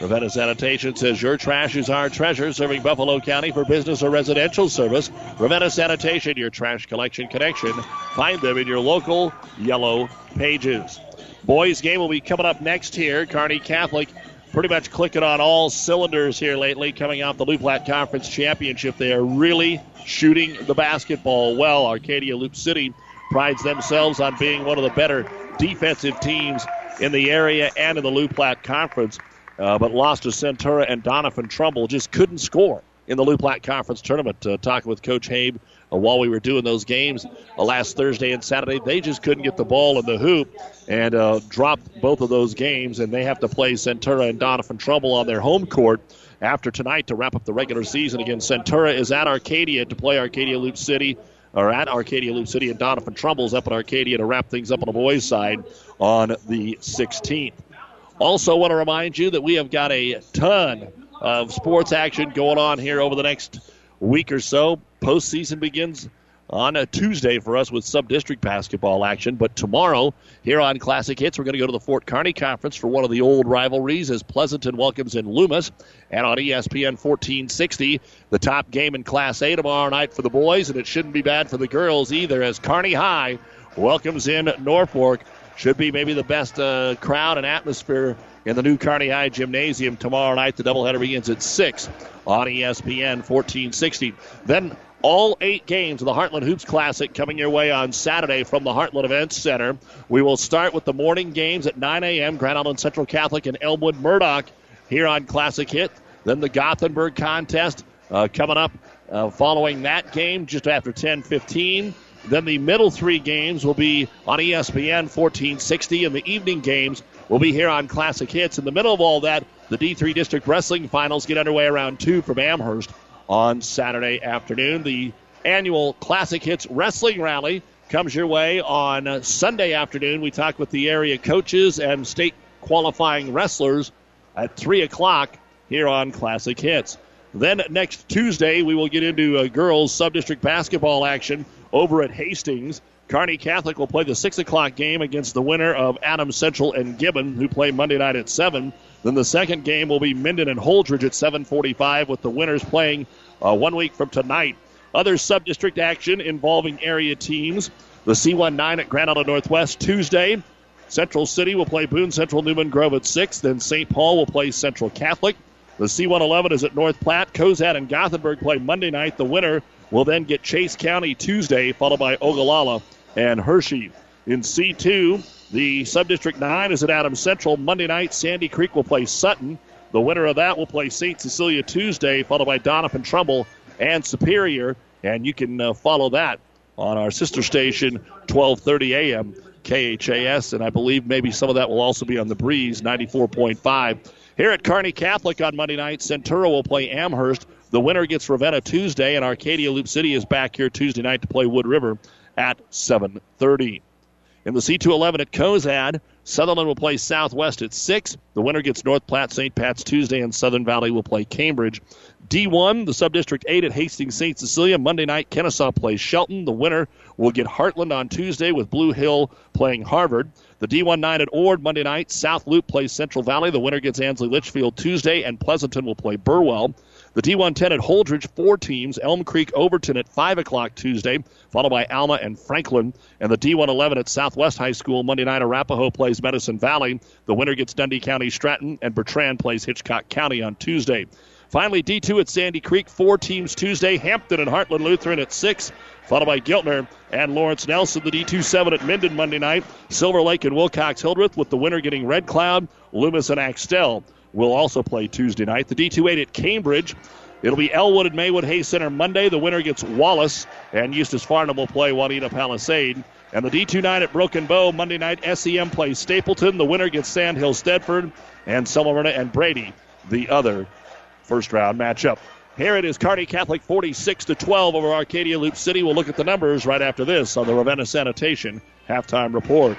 Ravenna Sanitation says your trash is our treasure, serving Buffalo County for business or residential service. Ravenna Sanitation, your trash collection connection. Find them in your local yellow pages. Boys game will be coming up next here. Kearney Catholic pretty much clicking on all cylinders here lately, coming off the Loup Platte Conference Championship. They are really shooting the basketball well. Arcadia Loup City prides themselves on being one of the better defensive teams in the area and in the Loup Platte Conference uh, but lost to Centura and Doniphan Trumbull. Just couldn't score in the Loup Platte Conference tournament. Uh, talking with Coach Habe uh, while we were doing those games uh, last Thursday and Saturday, they just couldn't get the ball in the hoop and uh, dropped both of those games, and they have to play Centura and Doniphan Trumbull on their home court. After tonight to wrap up the regular season again, Centura is at Arcadia to play Arcadia Loup City or at Arcadia Loup City, and Doniphan Trumbull's up at Arcadia to wrap things up on the boys' side on the 16th. Also, want to remind you that we have got a ton of sports action going on here over the next week or so. Postseason begins on a Tuesday for us with sub district basketball action. But tomorrow, here on Classic Hits, we're going to go to the Fort Kearney Conference for one of the old rivalries as Pleasanton welcomes in Loomis. And on ESPN 1460, the top game in Class A tomorrow night for the boys, and it shouldn't be bad for the girls either as Kearney High welcomes in Norfolk. Should be maybe the best uh, crowd and atmosphere in the new Kearney High Gymnasium tomorrow night. The doubleheader begins at 6 on ESPN 1460. Then all eight games of the Heartland Hoops Classic coming your way on Saturday from the Heartland Events Center. We will start with the morning games at 9 a.m. Grand Island Central Catholic and Elmwood Murdock here on Classic Hit. Then the Gothenburg contest uh, coming up Uh, following that game, just after 10:15, then the middle three games will be on ESPN 1460, and the evening games will be here on Classic Hits. In the middle of all that, the D3 District Wrestling Finals get underway around two from Amherst on Saturday afternoon. The annual Classic Hits Wrestling Rally comes your way on Sunday afternoon. We talk with the area coaches and state qualifying wrestlers at 3 o'clock here on Classic Hits. Then next Tuesday, we will get into uh, girls sub-district basketball action over at Hastings. Kearney Catholic will play the 6 o'clock game against the winner of Adams Central and Gibbon, who play Monday night at 7. Then the second game will be Minden and Holdrege at 7:45, with the winners playing uh, one week from tonight. Other sub-district action involving area teams. The C19 at Grand Island Northwest Tuesday. Central City will play Boone Central Newman Grove at 6. Then St. Paul will play Central Catholic. The C111 is at North Platte. Cozad and Gothenburg play Monday night. The winner will then get Chase County Tuesday, followed by Ogallala and Hershey. In C2, the Subdistrict 9 is at Adams Central. Monday night, Sandy Creek will play Sutton. The winner of that will play St. Cecilia Tuesday, followed by Doniphan Trumbull and Superior. And you can uh, follow that on our sister station, 1230 a.m. KHAS. And I believe maybe some of that will also be on the Breeze, 94.5. Here at Kearney Catholic on Monday night, Centura will play Amherst. The winner gets Ravenna Tuesday, and Arcadia Loup City is back here Tuesday night to play Wood River at 7:30. In the C211 at Cozad, Sutherland will play Southwest at 6. The winner gets North Platte St. Pat's Tuesday, and Southern Valley will play Cambridge. D1, the Subdistrict 8 at Hastings St. Cecilia. Monday night, Kenesaw plays Shelton. The winner will get Heartland on Tuesday with Blue Hill playing Harvard. The D1 9 at Ord Monday night. South Loup plays Central Valley. The winner gets Ansley Litchfield Tuesday, and Pleasanton will play Burwell. The D110 at Holdrege, four teams. Elm Creek Overton at 5 o'clock Tuesday, followed by Alma and Franklin. And the D111 at Southwest High School, Monday night, Arapahoe plays Medicine Valley. The winner gets Dundy County Stratton, and Bertrand plays Hitchcock County on Tuesday. Finally, D2 at Sandy Creek, four teams Tuesday. Hampton and Heartland Lutheran at 6, followed by Giltner and Lawrence Nelson. The D2 7 at Minden Monday night. Silver Lake and Wilcox Hildreth, with the winner getting Red Cloud. Loomis and Axtell will also play Tuesday night. The D2 8 at Cambridge. It'll be Elwood and Maywood Hayes Center Monday. The winner gets Wallace, and Eustis Farnham will play Wauneta Palisade. And the D2 9 at Broken Bow Monday night. SEM plays Stapleton. The winner gets Sandhills Thedford, and Summerna and Brady, the other first round matchup. Here it is Kearney Catholic 46 to 12 over Arcadia Loup City. We'll look at the numbers right after this on the Ravenna Sanitation halftime report.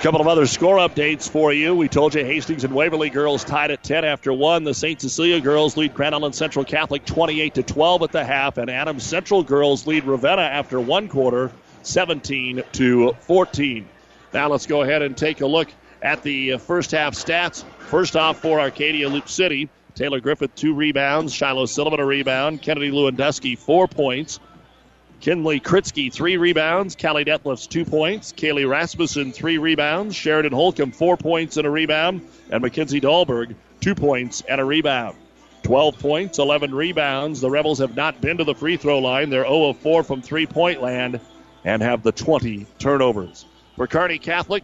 Couple of other score updates for you. We told you Hastings and Waverly girls tied at 10 after 1. The St. Cecilia girls lead Grand Island Central Catholic 28 to 12 at the half, and Adams Central girls lead Ravenna after one quarter 17 to 14. Now let's go ahead and take a look at the uh, first half stats. First off for Arcadia Loup City, Taylor Griffith two rebounds, Shiloh Sullivan a rebound, Kennedy Lewandowski four points. Kinley Kritzky, three rebounds. Callie Detlefs, two points. Kaylee Rasmussen, three rebounds. Sheridan Holcomb, four points and a rebound. And Mackenzie Dahlberg, two points and a rebound. 12 points, 11 rebounds. The Rebels have not been to the free throw line. They're 0 of 4 from three point land and have the 20 turnovers. For Kearney Catholic,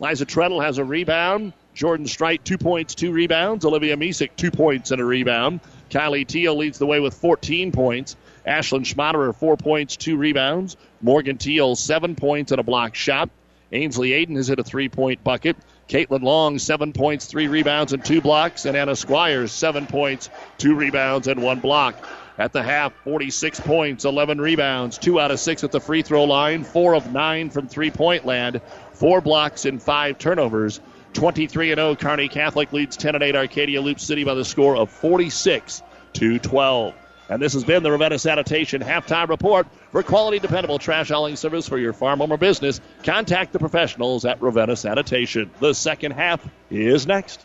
Liza Treadle has a rebound. Jordan Strite, two points, two rebounds. Olivia Misek, two points and a rebound. Kylie Teal leads the way with 14 points. Ashlyn Schmaderer, four points, two rebounds. Morgan Teal, seven points and a block shot. Ainsley Aiden has hit a three point bucket. Caitlin Long, seven points, three rebounds, and two blocks. And Anna Squires, seven points, two rebounds, and one block. At the half, 46 points, 11 rebounds, two out of six at the free throw line, four of nine from three point land, four blocks, and five turnovers. 23 0, Kearney Catholic leads 10 8 Arcadia Loup City by the score of 46 to 12. And this has been the Ravenna Sanitation halftime report. For quality, dependable trash hauling service for your farm, home, or business, contact the professionals at Ravenna Sanitation. The second half is next.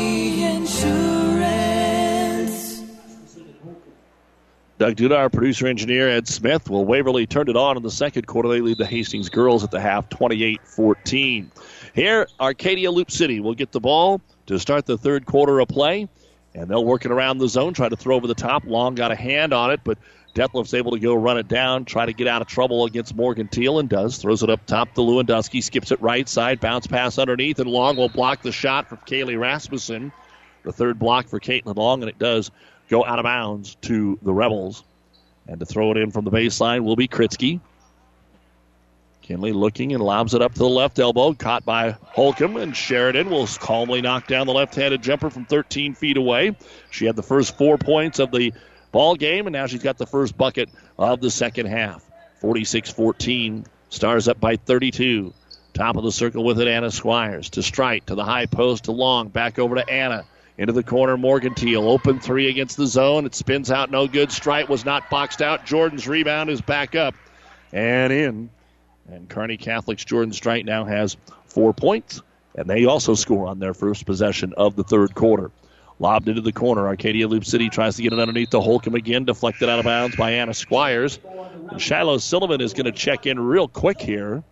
Doug Duda, our producer engineer, Ed Smith. Well, Waverly turned it on in the second quarter. They lead the Hastings girls at the half 28 14. Here, Arcadia Loup City will get the ball to start the third quarter of play, and they'll work it around the zone, try to throw over the top. Long got a hand on it, but Detlefs able to go run it down, try to get out of trouble against Morgan Teal, and does. Throws it up top to Lewandowski, skips it right side, bounce pass underneath, and Long will block the shot from Kaylee Rasmussen. The third block for Caitlin Long, and it does go out of bounds to the Rebels. And to throw it in from the baseline will be Kritzky. Kinley looking and lobs it up to the left elbow, caught by Holcomb, and Sheridan will calmly knock down the left-handed jumper from 13 feet away. She had the first four points of the ball game, and now she's got the first bucket of the second half. 46-14. Stars up by 32. Top of the circle with it, Anna Squires. To Strite, to the high post, to Long. Back over to Anna. Into the corner, Morgan Teal. Open three against the zone. It spins out, no good. Strite was not boxed out. Jordan's rebound is back up and in. And Kearney Catholic's Jordan Strite now has four points, and they also score on their first possession of the third quarter. Lobbed into the corner. Arcadia Loup City tries to get it underneath the Holcomb again, deflected out of bounds by Anna Squires. And Shiloh Sullivan is going to check in real quick here.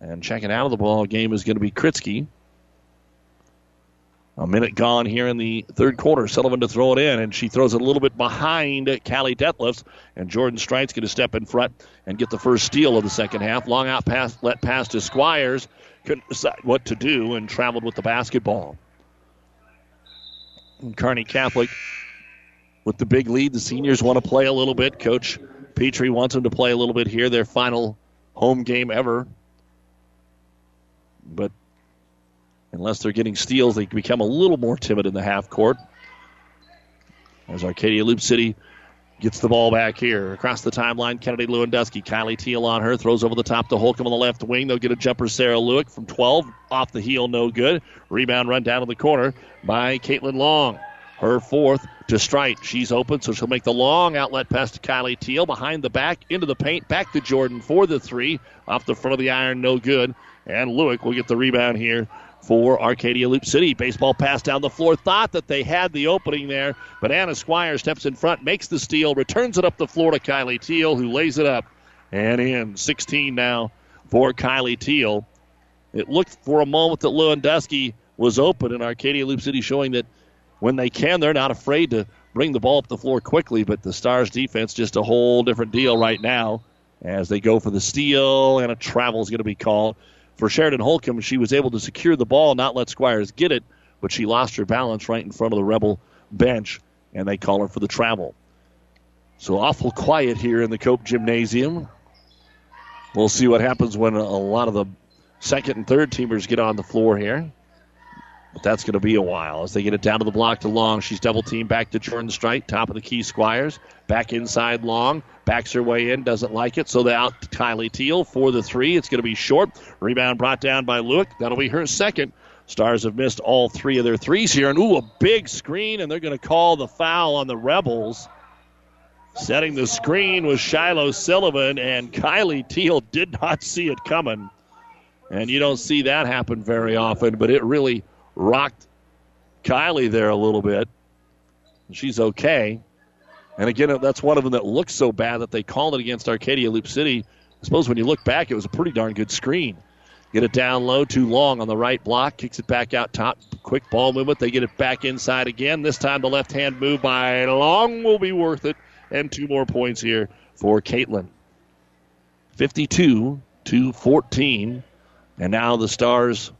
And checking out of the ball game is going to be Kritzky. A minute gone here in the third quarter. Sullivan to throw it in, and she throws it a little bit behind Callie Detlefs. And Jordan Strite's going to step in front and get the first steal of the second half. Long out pass, let pass to Squires. Couldn't decide what to do and traveled with the basketball. And Kearney Catholic with the big lead. The seniors want to play a little bit. Coach Petrie wants them to play a little bit here. Their final home game ever. But unless they're getting steals, they become a little more timid in the half court. As Arcadia Loup City gets the ball back here across the timeline, Kennedy Lewandowski, Kylie Teal on her, throws over the top to Holcomb on the left wing. They'll get a jumper, Sarah Lewick from 12 off the heel, no good. Rebound run down in the corner by Caitlin Long. Her fourth to Strite. She's open, so she'll make the long outlet pass to Kylie Teal behind the back into the paint, back to Jordan for the three off the front of the iron, no good. And Lewick will get the rebound here for Arcadia Loup City. Baseball pass down the floor. Thought that they had the opening there, but Anna Squire steps in front, makes the steal, returns it up the floor to Kylie Teal, who lays it up and in. 16 now for Kylie Teal. It looked for a moment that Lewandowski was open, and Arcadia Loup City showing that when they can, they're not afraid to bring the ball up the floor quickly. But the Stars defense just a whole different deal right now as they go for the steal, and a travel is going to be called for Sheridan Holcomb. She was able to secure the ball, not let Squires get it, but she lost her balance right in front of the Rebel bench, and they call her for the travel. So awful quiet here in the Cope Gymnasium. We'll see what happens when a lot of the second and third teamers get on the floor here. But that's going to be a while as they get it down to the block to Long. She's double teamed back to Jordan Strite, top of the key Squires. Back inside Long. Backs her way in, doesn't like it. So they out to Kylie Teal for the three. It's going to be short. Rebound brought down by Luke. That'll be her second. Stars have missed all three of their threes here. And ooh, a big screen, and they're going to call the foul on the Rebels. Setting the screen was Shiloh Sullivan, and Kylie Teal did not see it coming. And you don't see that happen very often, but it really rocked Kylie there a little bit. She's okay. And again, that's one of them that looks so bad that they called it against Arcadia Loup City. I suppose when you look back, it was a pretty darn good screen. Get it down low, too long on the right block. Kicks it back out top. Quick ball movement. They get it back inside again. This time the left hand move by Long will be worth it. And two more points here for Caitlin. 52 to 14. And now the Stars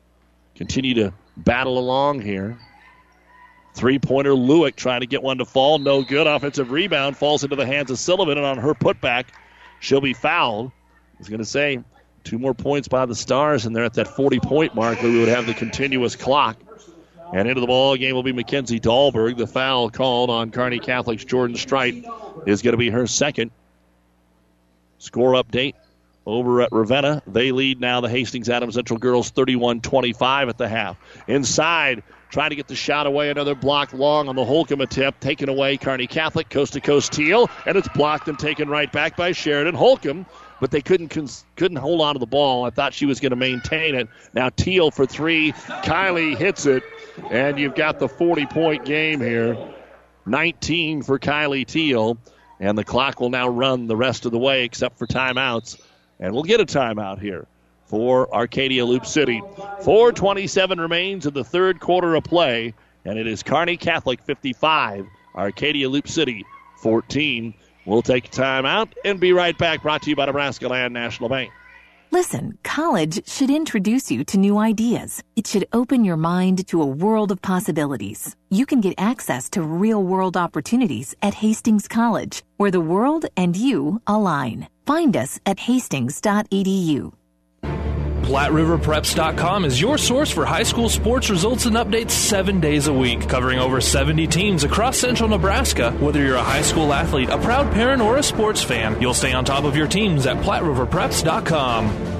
continue to battle along here. Three pointer Lewick trying to get one to fall. No good. Offensive rebound falls into the hands of Sullivan, and on her putback, she'll be fouled. I was going to say two more points by the Stars, and they're at that 40 point mark where we would have the continuous clock. And into the ball game will be Mackenzie Dahlberg. The foul called on Kearney Catholic's Jordan Strite is going to be her second. Score update over at Ravenna. They lead now the Hastings Adams Central girls 31 25 at the half. Inside, trying to get the shot away. Another block long on the Holcomb attempt. Taken away, Kearney Catholic, coast to coast Teal. And it's blocked and taken right back by Sheridan. Holcomb but they couldn't cons- couldn't hold on to the ball. I thought she was going to maintain it. Now Teal for three. Kylie hits it, and you've got the 40 point game here. 19 for Kylie Teal, and the clock will now run the rest of the way except for timeouts. And we'll get a timeout here for Arcadia Loup City. 427 remains in the third quarter of play, and it is Kearney Catholic 55, Arcadia Loup City 14. We'll take a time out and be right back. Brought to you by Nebraska Land National Bank. Listen, college should introduce you to new ideas. It should open your mind to a world of possibilities. You can get access to real world opportunities at Hastings College, where the world and you align. Find us at hastings.edu. PlatteRiverPreps.com is your source for high school sports results and updates seven days a week, covering over 70 teams across central Nebraska. Whether you're a high school athlete, a proud parent, or a sports fan, you'll stay on top of your teams at PlatteRiverPreps.com.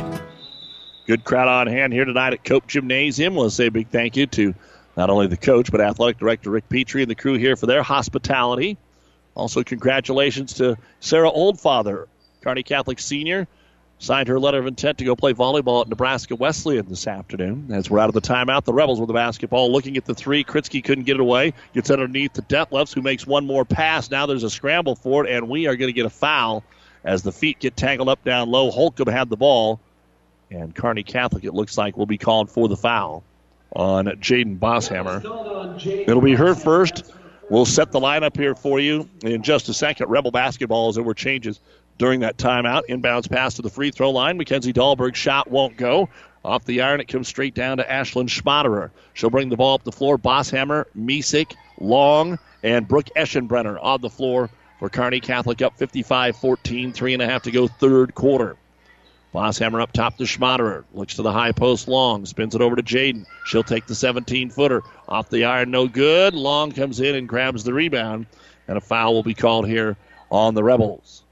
Good crowd on hand here tonight at Cope Gymnasium. We'll say a big thank you to not only the coach, but athletic director Rick Petrie and the crew here for their hospitality. Also, congratulations to Sarah Oldfather, Kearney Catholic senior. Signed her letter of intent to go play volleyball at Nebraska Wesleyan this afternoon. As we're out of the timeout, the Rebels with the basketball looking at the three. Kritzky couldn't get it away. Gets underneath to Detlefs, who makes one more pass. Now there's a scramble for it, and we are going to get a foul as the feet get tangled up down low. Holcomb had the ball. And Kearney Catholic, it looks like, will be called for the foul on Jaden Bosshammer. It'll be her first. We'll set the lineup here for you in just a second. Rebel basketball as there were changes during that timeout. Inbounds pass to the free throw line. Mackenzie Dahlberg's shot won't go. Off the iron, it comes straight down to Ashlyn Schmaderer. She'll bring the ball up the floor. Bosshammer, Misek, Long, and Brooke Eschenbrenner on the floor for Kearney Catholic up 55 14. Three and a half to go, third quarter. Bosshammer up top to Schmaderer. Looks to the high post long. Spins it over to Jaden. She'll take the 17 footer. Off the iron, no good. Long comes in and grabs the rebound. And a foul will be called here on the Rebels.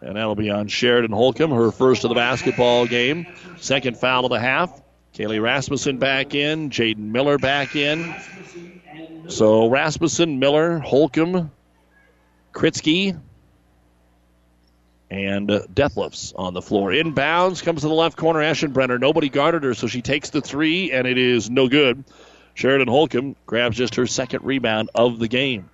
And that'll be on Sheridan Holcomb, her first of the basketball game. Second foul of the half. Kaylee Rasmussen back in. Jaden Miller back in. So Rasmussen, Miller, Holcomb, Kritzky, and uh, Detlefs on the floor. Inbounds comes to the left corner. Eschenbrenner. Nobody guarded her, so she takes the three, and it is no good. Sheridan Holcomb grabs just her second rebound of the game.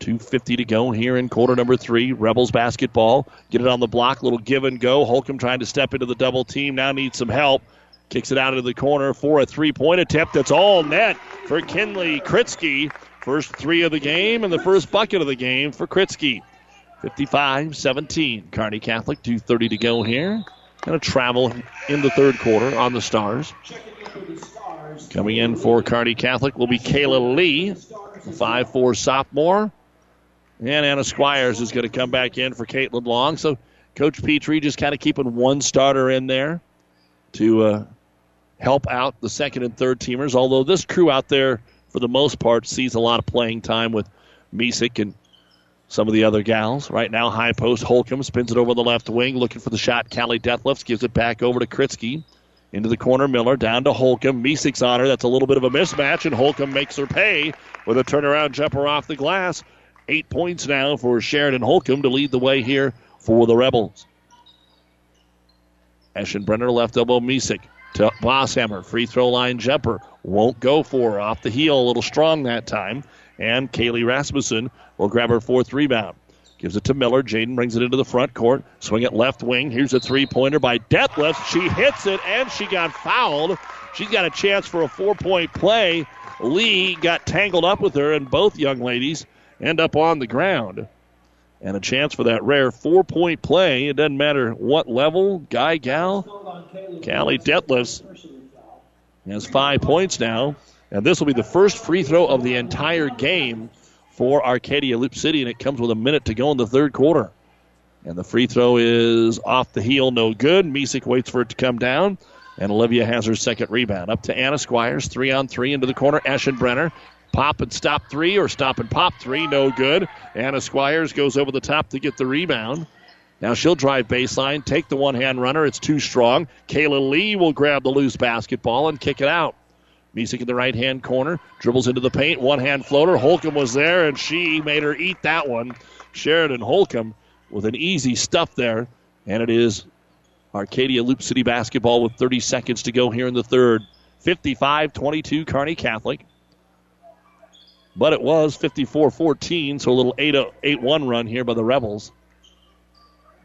2.50 to go here in quarter number three. Rebels basketball. Get it on the block. Little give and go. Holcomb trying to step into the double team. Now needs some help. Kicks it out into the corner for a three point attempt. That's all net for Kinley Kritzky. First three of the game and the first bucket of the game for Kritzky. 55 17. Kearney Catholic, 2.30 to go here. To travel in the third quarter on the Stars. Coming in for Kearney Catholic will be Kayla Lee, 5'4 sophomore. And Anna Squires is going to come back in for Caitlin Long. So Coach Petrie just kind of keeping one starter in there to uh, help out the second and third teamers. Although this crew out there, for the most part, sees a lot of playing time with Misek and some of the other gals. Right now, high post Holcomb spins it over the left wing, looking for the shot. Callie Detlefs gives it back over to Kritzky. Into the corner, Miller down to Holcomb. Misek's on her. That's a little bit of a mismatch, and Holcomb makes her pay with a turnaround jumper off the glass. Eight points now for Sheridan Holcomb to lead the way here for the Rebels. Eschenbrenner left elbow Misek to Bosshammer. Free throw line jumper. Won't go for her. Off the heel, a little strong that time. And Kaylee Rasmussen will grab her fourth rebound. Gives it to Miller. Jaden brings it into the front court. Swing it left wing. Here's a three pointer by Detlefs. She hits it and she got fouled. She's got a chance for a four point play. Lee got tangled up with her, and both young ladies end up on the ground. And a chance for that rare four point play. It doesn't matter what level, guy, gal. Callie Detlefs has five points now. And this will be the first free throw of the entire game for Arcadia Loup City, and it comes with a minute to go in the third quarter. And the free throw is off the heel, no good. Misek waits for it to come down, and Olivia has her second rebound. Up to Anna Squires, three on three into the corner. Eschenbrenner, pop and stop three, or stop and pop three, no good. Anna Squires goes over the top to get the rebound. Now she'll drive baseline, take the one hand runner. It's too strong. Kayla Lee will grab the loose basketball and kick it out. Misek in the right hand corner, dribbles into the paint, one hand floater. Holcomb was there, and she made her eat that one. Sheridan Holcomb with an easy stuff there, and it is Arcadia Loup City basketball with 30 seconds to go here in the third. 55 22 Kearney Catholic. But it was 54 14, so a little 8 uh, 1 run here by the Rebels.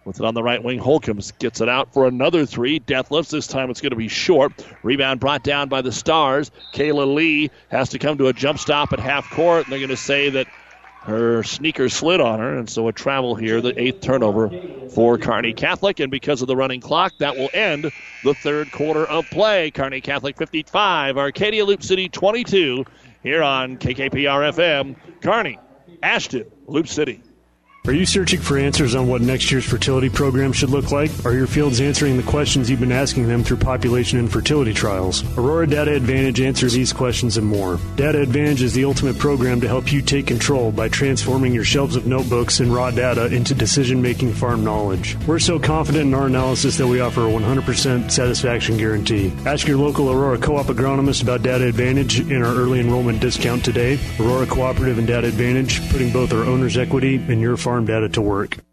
With it on the right wing, Holcomb gets it out for another three. Detlefs. This time it's going to be short. Rebound brought down by the Stars. Kayla Lee has to come to a jump stop at half court, and they're going to say that her sneaker slid on her, and so a travel here, the eighth turnover for Kearney Catholic. And because of the running clock, that will end the third quarter of play. Kearney Catholic 55, Arcadia Loup City 22, here on KKPR FM. Kearney, Ashton, Loup City. Are you searching for answers on what next year's fertility program should look like? Are your fields answering the questions you've been asking them through population and fertility trials? Aurora Data Advantage answers these questions and more. Data Advantage is the ultimate program to help you take control by transforming your shelves of notebooks and raw data into decision making farm knowledge. We're so confident in our analysis that we offer a 100% satisfaction guarantee. Ask your local Aurora co op agronomist about Data Advantage in our early enrollment discount today. Aurora Cooperative and Data Advantage, putting both our owner's equity and your farm farm data to work.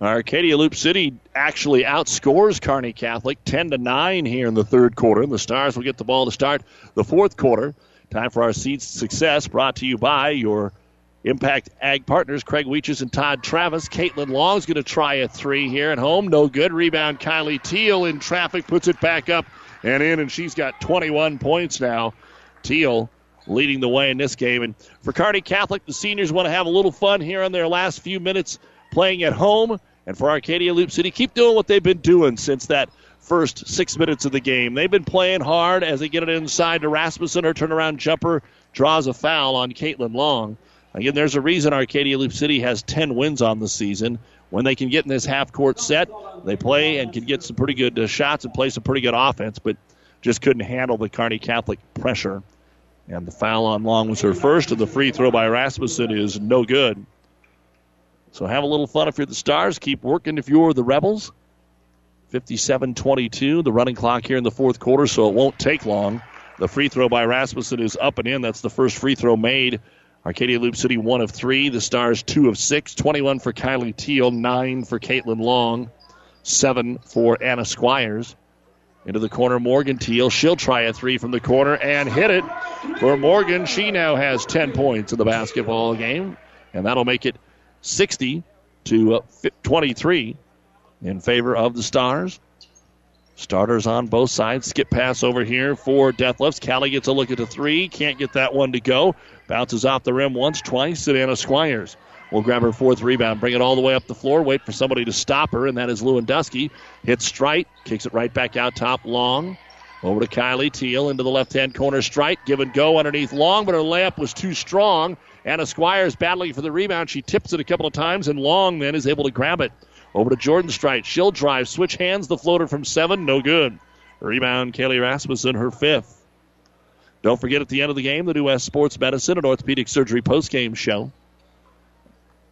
Arcadia Loup City actually outscores Kearney Catholic 10 to 9 here in the third quarter. The Stars will get the ball to start the fourth quarter. Time for our Seeds Success brought to you by your Impact Ag partners, Craig Weeches and Todd Travis. Caitlin Long's going to try a three here at home. No good. Rebound Kylie Teal in traffic, puts it back up and in, and she's got 21 points now. Teal leading the way in this game. And for Kearney Catholic, the seniors want to have a little fun here in their last few minutes playing at home. And for Arcadia Loup City, keep doing what they've been doing since that first six minutes of the game. They've been playing hard as they get it inside to Rasmussen. Her turnaround jumper draws a foul on Caitlin Long. Again, there's a reason Arcadia Loup City has 10 wins on the season. When they can get in this half court set, they play and can get some pretty good uh, shots and play some pretty good offense, but just couldn't handle the Kearney Catholic pressure. And the foul on Long was her first, and the free throw by Rasmussen is no good. So have a little fun if you're the Stars. Keep working if you're the Rebels. 57 22, the running clock here in the fourth quarter, so it won't take long. The free throw by Rasmussen is up and in. That's the first free throw made. Arcadia Loup City, one of three. The Stars, two of six. 21 for Kylie Teal, nine for Caitlin Long, seven for Anna Squires. Into the corner, Morgan Teal. She'll try a three from the corner and hit it for Morgan. She now has 10 points in the basketball game, and that'll make it 60 to uh, 23 in favor of the Stars. Starters on both sides. Skip pass over here for Detlefs. Callie gets a look at the three. Can't get that one to go. Bounces off the rim once, twice. Savannah Squires will grab her fourth rebound, bring it all the way up the floor, wait for somebody to stop her, and that is Lewandowski. Hits Strite, kicks it right back out top long. Over to Kylie Teal into the left hand corner. Strite, give and go underneath long, but her layup was too strong. Anna Squires battling for the rebound. She tips it a couple of times, and Long then is able to grab it. Over to Jordan Strite. She'll drive, switch hands, the floater from seven, no good. Rebound, Kaylee Rasmussen, her fifth. Don't forget at the end of the game, the New West Sports Medicine and Orthopedic Surgery post-game show.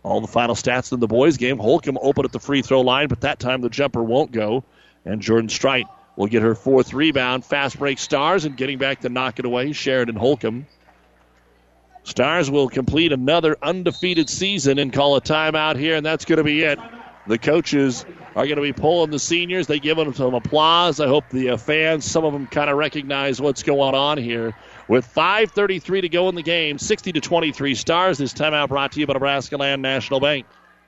All the final stats in the boys' game. Holcomb open at the free throw line, but that time the jumper won't go. And Jordan Strite will get her fourth rebound. Fast break Stars and getting back to knock it away. Sheridan Holcomb. Stars will complete another undefeated season and call a timeout here, and that's going to be it. The coaches are going to be pulling the seniors. They give them some applause. I hope the uh, fans, some of them kind of recognize what's going on here. With 5.33 to go in the game, 60 to 23 stars. This timeout brought to you by Nebraska Land National Bank.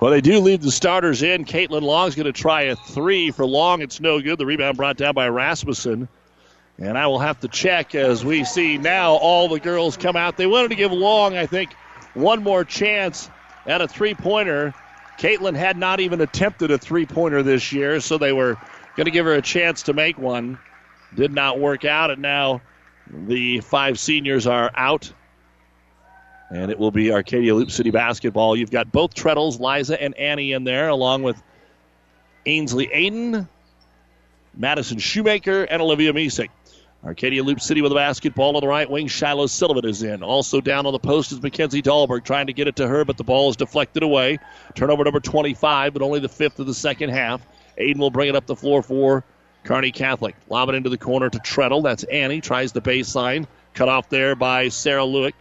Well, they do leave the starters in. Caitlin Long's going to try a three for Long. It's no good. The rebound brought down by Rasmussen. And I will have to check as we see now all the girls come out. They wanted to give Long, I think, one more chance at a three pointer. Caitlin had not even attempted a three pointer this year, so they were going to give her a chance to make one. Did not work out, and now the five seniors are out. And it will be Arcadia Loup City basketball. You've got both Treadles, Liza and Annie in there, along with Ainsley Aiden, Madison Shoemaker, and Olivia Misek. Arcadia Loup City with the basketball on the right wing. Shiloh Sullivan is in. Also down on the post is Mackenzie Dahlberg trying to get it to her, but the ball is deflected away. Turnover number 25, but only the fifth of the second half. Aiden will bring it up the floor for Kearney Catholic. Lob it into the corner to Treadle. That's Annie. Tries the baseline. Cut off there by Sarah Lewick.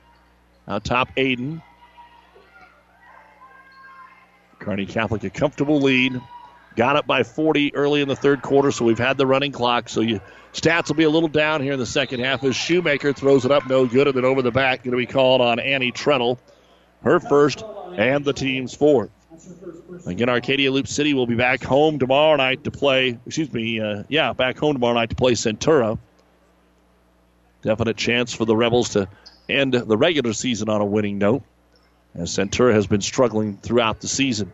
Out top, Aiden. Kearney Catholic a comfortable lead. Got up by 40 early in the third quarter, so we've had the running clock. So you stats will be a little down here in the second half as Shoemaker throws it up no good, and then over the back going to be called on Annie Treadle, her first and the team's fourth. Again, Arcadia Loup City will be back home tomorrow night to play. Excuse me, uh, yeah, back home tomorrow night to play Centura. Definite chance for the Rebels to end the regular season on a winning note, as Centura has been struggling throughout the season.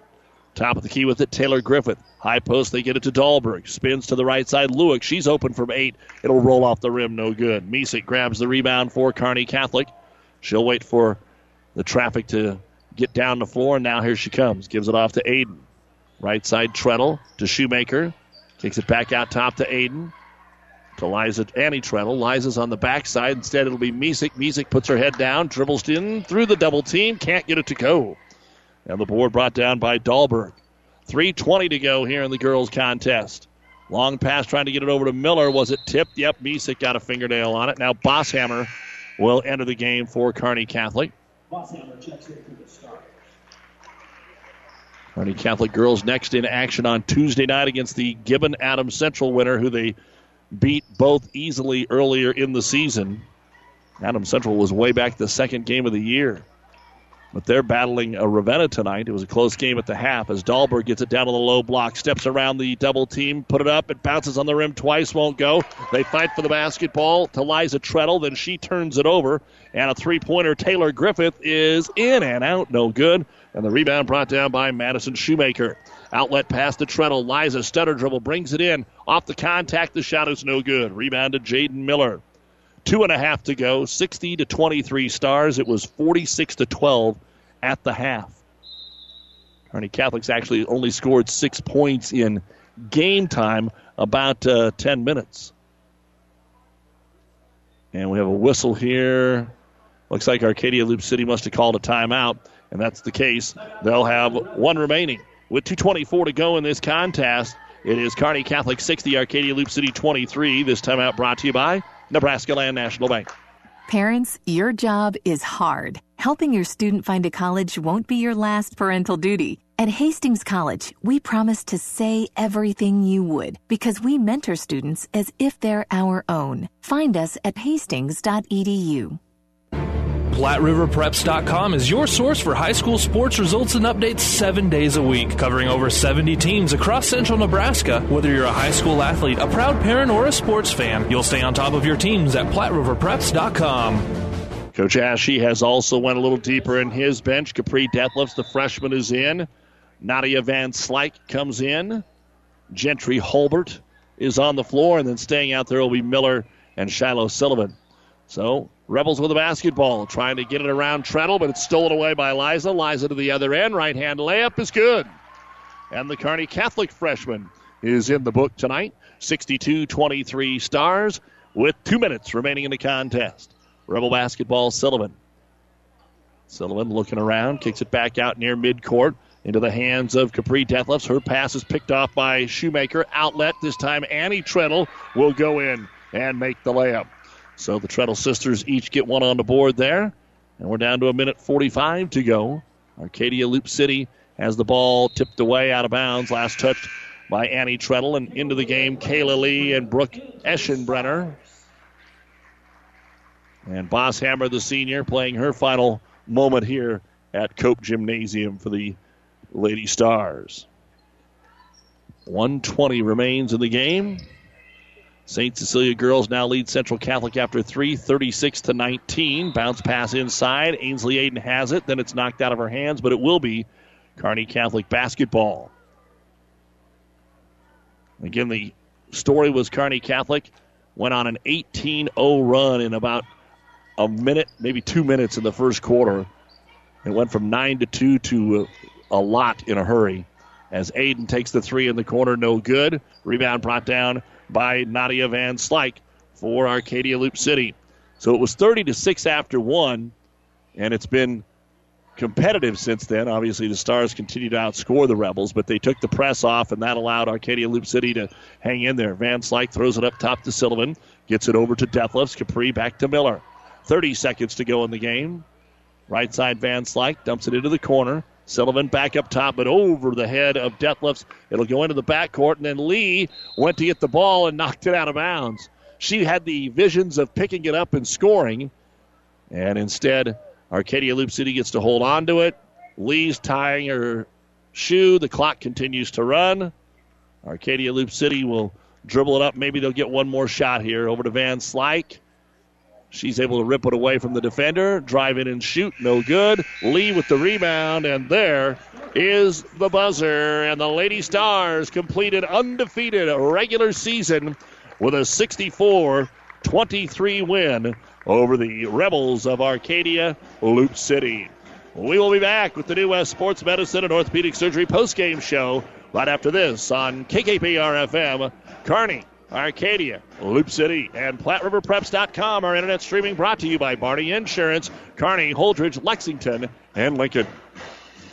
Top of the key with it, Taylor Griffith. High post, they get it to Dahlberg. Spins to the right side. Lewick, she's open from eight. It'll roll off the rim, no good. Misek grabs the rebound for Kearney Catholic. She'll wait for the traffic to get down the floor, and now here she comes. Gives it off to Aiden. Right side, Treadle to Shoemaker. Kicks it back out top to Aiden. To Liza, Annie Treadle. Liza's on the backside. Instead, it'll be Misek. Misek puts her head down, dribbles in through the double team. Can't get it to go. And the board brought down by Dahlberg. 3.20 to go here in the girls' contest. Long pass trying to get it over to Miller. Was it tipped? Yep, Misek got a fingernail on it. Now Bosshammer will enter the game for Kearney Catholic. Bosshammer checks in for the start. Kearney Catholic girls next in action on Tuesday night against the Gibbon Adams Central winner, who they beat both easily earlier in the season. Adams Central was way back the second game of the year. But they're battling a Ravenna tonight. It was a close game at the half as Dahlberg gets it down on the low block, steps around the double team, put it up, it bounces on the rim twice, won't go. They fight for the basketball to Liza Treadle, then she turns it over, and a three pointer Taylor Griffith is in and out, no good. And the rebound brought down by Madison Shoemaker. Outlet pass to Treadle. Liza stutter dribble brings it in. Off the contact, the shot is no good. Rebound to Jaden Miller. Two and a half to go. 60 to 23 stars. It was 46 to 12 at the half. Kearney Catholics actually only scored six points in game time, about uh, 10 minutes. And we have a whistle here. Looks like Arcadia Loup City must have called a timeout, and that's the case. They'll have one remaining. With 2.24 to go in this contest, it is Kearney Catholic 60, Arcadia Loup City 23. This timeout brought to you by Nebraska Land National Bank. Parents, your job is hard. Helping your student find a college won't be your last parental duty. At Hastings College, we promise to say everything you would because we mentor students as if they're our own. Find us at hastings.edu. PlatteRiverPreps.com is your source for high school sports results and updates seven days a week, covering over 70 teams across central Nebraska. Whether you're a high school athlete, a proud parent, or a sports fan, you'll stay on top of your teams at PlatteRiverPreps.com. Coach Ashe has also went a little deeper in his bench. Capri Detlefs, the freshman, is in. Nadia Van Slyke comes in. Gentry Holbert is on the floor, and then staying out there will be Miller and Shiloh Sullivan. So Rebels with the basketball, trying to get it around Treadle, but it's stolen away by Liza. Liza to the other end. Right hand layup is good. And the Kearney Catholic freshman is in the book tonight. 62 23 stars with two minutes remaining in the contest. Rebel basketball, Sullivan. Sullivan looking around, kicks it back out near midcourt into the hands of Capri Detlefs. Her pass is picked off by Shoemaker. Outlet. This time Annie Treadle will go in and make the layup. So the Treadle sisters each get one on the board there. And we're down to a minute 45 to go. Arcadia Loup City has the ball tipped away out of bounds. Last touched by Annie Treadle. And into the game, Kayla Lee and Brooke Eschenbrenner. And Bosshammer, the senior, playing her final moment here at Cope Gymnasium for the Lady Stars. 120 remains in the game. St. Cecilia girls now lead Central Catholic after three, 36 to 19. Bounce pass inside. Ainsley Aiden has it. Then it's knocked out of her hands, but it will be Kearney Catholic basketball. Again, the story was Kearney Catholic went on an 18 0 run in about a minute, maybe two minutes in the first quarter. It went from 9 to 2 to a lot in a hurry. As Aiden takes the three in the corner, no good. Rebound brought down by Nadia Van Slyke for Arcadia Loup City. So it was 30 to 6 after one, and it's been competitive since then. Obviously, the Stars continue to outscore the Rebels, but they took the press off, and that allowed Arcadia Loup City to hang in there. Van Slyke throws it up top to Sullivan, gets it over to Detlefs. Capri back to Miller. 30 seconds to go in the game. Right side Van Slyke dumps it into the corner. Sullivan back up top, but over the head of Detlefs. It'll go into the backcourt, and then Lee went to get the ball and knocked it out of bounds. She had the visions of picking it up and scoring, and instead, Arcadia Loup City gets to hold on to it. Lee's tying her shoe. The clock continues to run. Arcadia Loup City will dribble it up. Maybe they'll get one more shot here over to Van Slyke. She's able to rip it away from the defender, drive in and shoot, no good. Lee with the rebound, and there is the buzzer. And the Lady Stars completed undefeated regular season with a 64 23 win over the Rebels of Arcadia Loup City. We will be back with the New West Sports Medicine and Orthopedic Surgery postgame show right after this on KKPR FM, Kearney. Arcadia, Loup City, and PlatteRiverPreps.com. Our internet streaming brought to you by Barney Insurance, Kearney, Holdrege, Lexington, and Lincoln.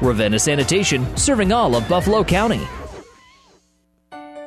Ravenna Sanitation, serving all of Buffalo County.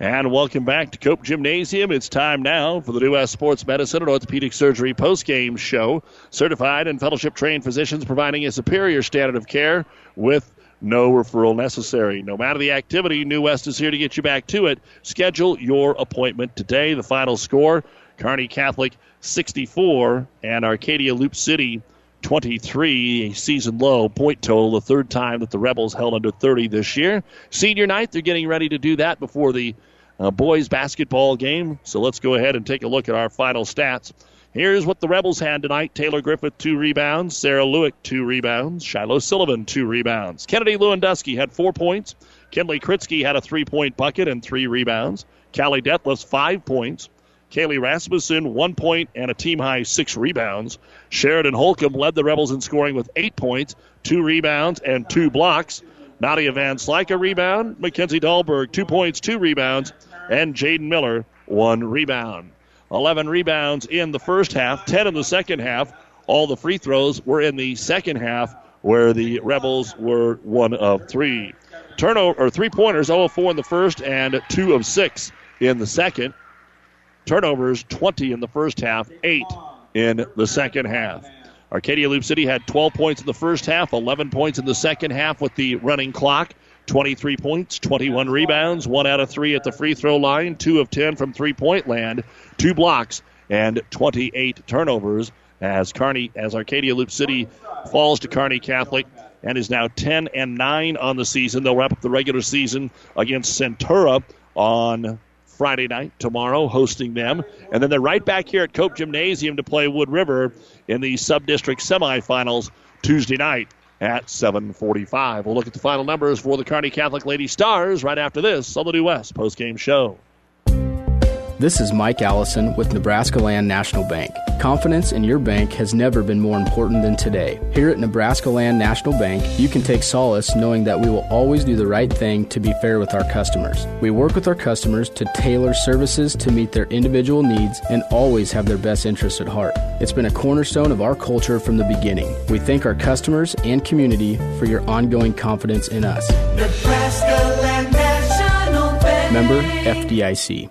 And welcome back to Cope Gymnasium. It's time now for the New West Sports Medicine and Orthopedic Surgery post-game show. Certified and fellowship trained physicians providing a superior standard of care with no referral necessary. No matter the activity, New West is here to get you back to it. Schedule your appointment today. The final score Kearney Catholic 64 and Arcadia Loup City 23, a season low point total, the third time that the Rebels held under 30 this year. Senior night, they're getting ready to do that before the uh, boys basketball game. So let's go ahead and take a look at our final stats. Here's what the Rebels had tonight. Taylor Griffith, two rebounds. Sarah Lewick, two rebounds. Shiloh Sullivan, two rebounds. Kennedy Lewandowski had four points. Kinley Kritzky had a three point bucket and three rebounds. Callie Detlefs, five points. Kaylee Rasmussen, one point and a team high six rebounds. Sheridan Holcomb led the Rebels in scoring with eight points, two rebounds, and two blocks. Nadia Van Slyke a rebound. Mackenzie Dahlberg, two points, two rebounds, and Jaden Miller, one rebound. 11 rebounds in the first half, 10 in the second half. All the free throws were in the second half, where the Rebels were one of three. Turnover or three pointers, 0 of 4 in the first, and 2 of 6 in the second. Turnovers 20 in the first half, 8 in the second half. Arcadia Loup City had 12 points in the first half, 11 points in the second half with the running clock. 23 points, 21 rebounds, 1 out of 3 at the free throw line, 2 of 10 from three point land, 2 blocks, and 28 turnovers as Kearney, as Arcadia Loup City falls to Kearney Catholic and is now 10 and 9 on the season. They'll wrap up the regular season against Centura on Friday night, tomorrow, hosting them. And then they're right back here at Cope Gymnasium to play Wood River in the sub-district semifinals Tuesday night at 7:45. We'll look at the final numbers for the Kearney Catholic Lady Stars right after this on the New West post-game show. This is Mike Allison with Nebraska Land National Bank. Confidence in your bank has never been more important than today. Here at Nebraska Land National Bank, you can take solace knowing that we will always do the right thing to be fair with our customers. We work with our customers to tailor services to meet their individual needs and always have their best interests at heart. It's been a cornerstone of our culture from the beginning. We thank our customers and community for your ongoing confidence in us. Nebraska Land National Bank. Member FDIC.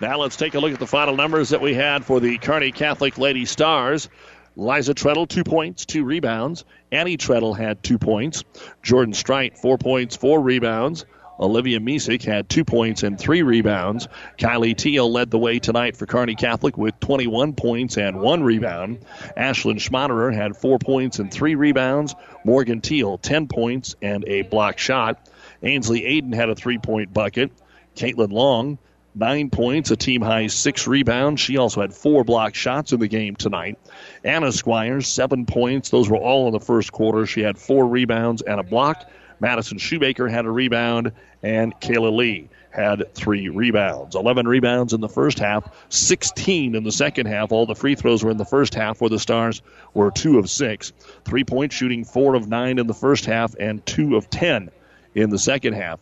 Now let's take a look at the final numbers that we had for the Kearney Catholic Lady Stars. Liza Treadle, two points, two rebounds. Annie Treadle had two points. Jordan Strite, four points, four rebounds. Olivia Misek had two points and three rebounds. Kylie Teal led the way tonight for Kearney Catholic with 21 points and one rebound. Ashlyn Schmaderer had four points and three rebounds. Morgan Teal, 10 points and a block shot. Ainsley Aiden had a three point bucket. Caitlin Long, nine points, a team high six rebounds. She also had four block shots in the game tonight. Anna Squires, seven points. Those were all in the first quarter. She had four rebounds and a block. Madison Shoemaker had a rebound, and Kayla Lee had three rebounds. 11 rebounds in the first half, 16 in the second half. All the free throws were in the first half, where the Stars were two of six. Three point shooting, four of nine in the first half, and two of 10 in the second half.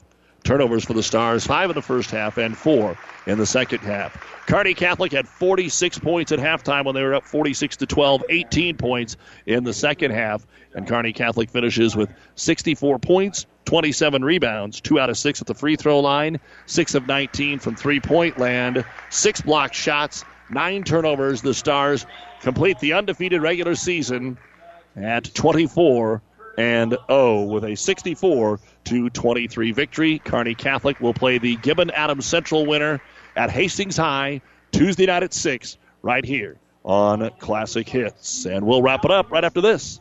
Turnovers for the Stars, five in the first half and four in the second half. Kearney Catholic had 46 points at halftime when they were up 46 to 12, 18 points in the second half. And Kearney Catholic finishes with 64 points, 27 rebounds, 2 out of 6 at the free throw line, 6 of 19 from three point land, 6 blocked shots, 9 turnovers. The Stars complete the undefeated regular season at 24 and 0 with a 64 to 23 victory. Kearney Catholic will play the Gibbon Adams Central winner at Hastings High Tuesday night at 6 right here on Classic Hits. And we'll wrap it up right after this.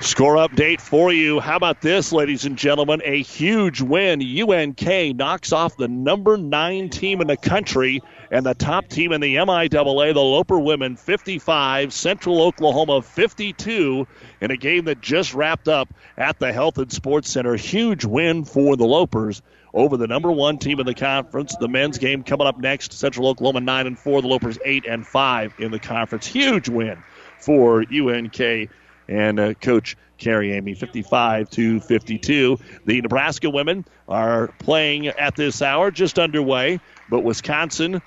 Score update for you. How about this, ladies and gentlemen? A huge win. UNK knocks off the number nine team in the country and the top team in the MIAA, the Loper women 55, Central Oklahoma 52, in a game that just wrapped up at the Health and Sports Center. Huge win for the Lopers over the number one team in the conference. The men's game coming up next. Central Oklahoma 9 and 4, the Lopers 8 and 5 in the conference. Huge win for UNK and uh, Coach Carrie Eighmey, 55 to 52. The Nebraska women are playing at this hour, just underway, but Wisconsin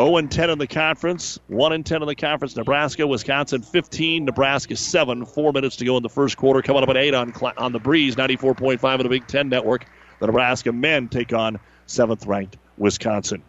0 and 10 in the conference, 1 and 10 in the conference. Nebraska, Wisconsin 15, Nebraska 7. Four minutes to go in the first quarter. Coming up at 8 on, on the breeze, 94.5 of the Big Ten Network. The Nebraska men take on seventh ranked Wisconsin.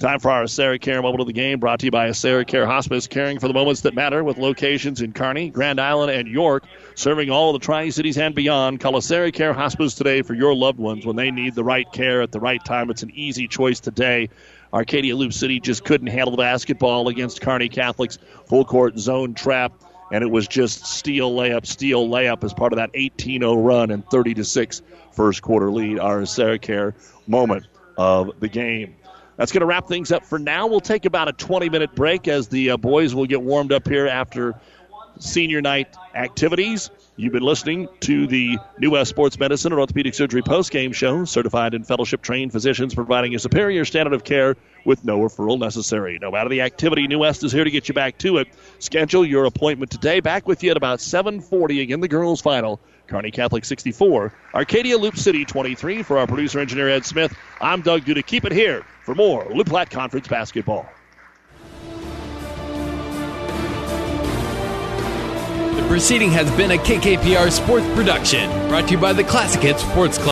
Time for our Sarah Care moment of the game, brought to you by Sarah Care Hospice, caring for the moments that matter with locations in Kearney, Grand Island, and York, serving all the Tri Cities and beyond. Call Sarah Care Hospice today for your loved ones when they need the right care at the right time. It's an easy choice today. Arcadia Loup City just couldn't handle the basketball against Kearney Catholic's full court zone trap, and it was just steal layup, steal layup as part of that 18 0 run and 30 6 first quarter lead. Our Sarah Care moment of the game. That's going to wrap things up for now. We'll take about a 20 minute break as the uh, boys will get warmed up here after senior night activities. You've been listening to the New West Sports Medicine and Orthopedic Surgery post-game show. Certified and fellowship trained physicians providing a superior standard of care with no referral necessary. No matter the activity, New West is here to get you back to it. Schedule your appointment today. Back with you at about 7:40 again. The girls' final. Kearney Catholic 64, Arcadia Loup City 23. For our producer engineer Ed Smith, I'm Doug Duda. Keep it here for more Loup Platte Conference basketball. The proceeding has been a KKPR sports production brought to you by the Classic Hits Sports Club.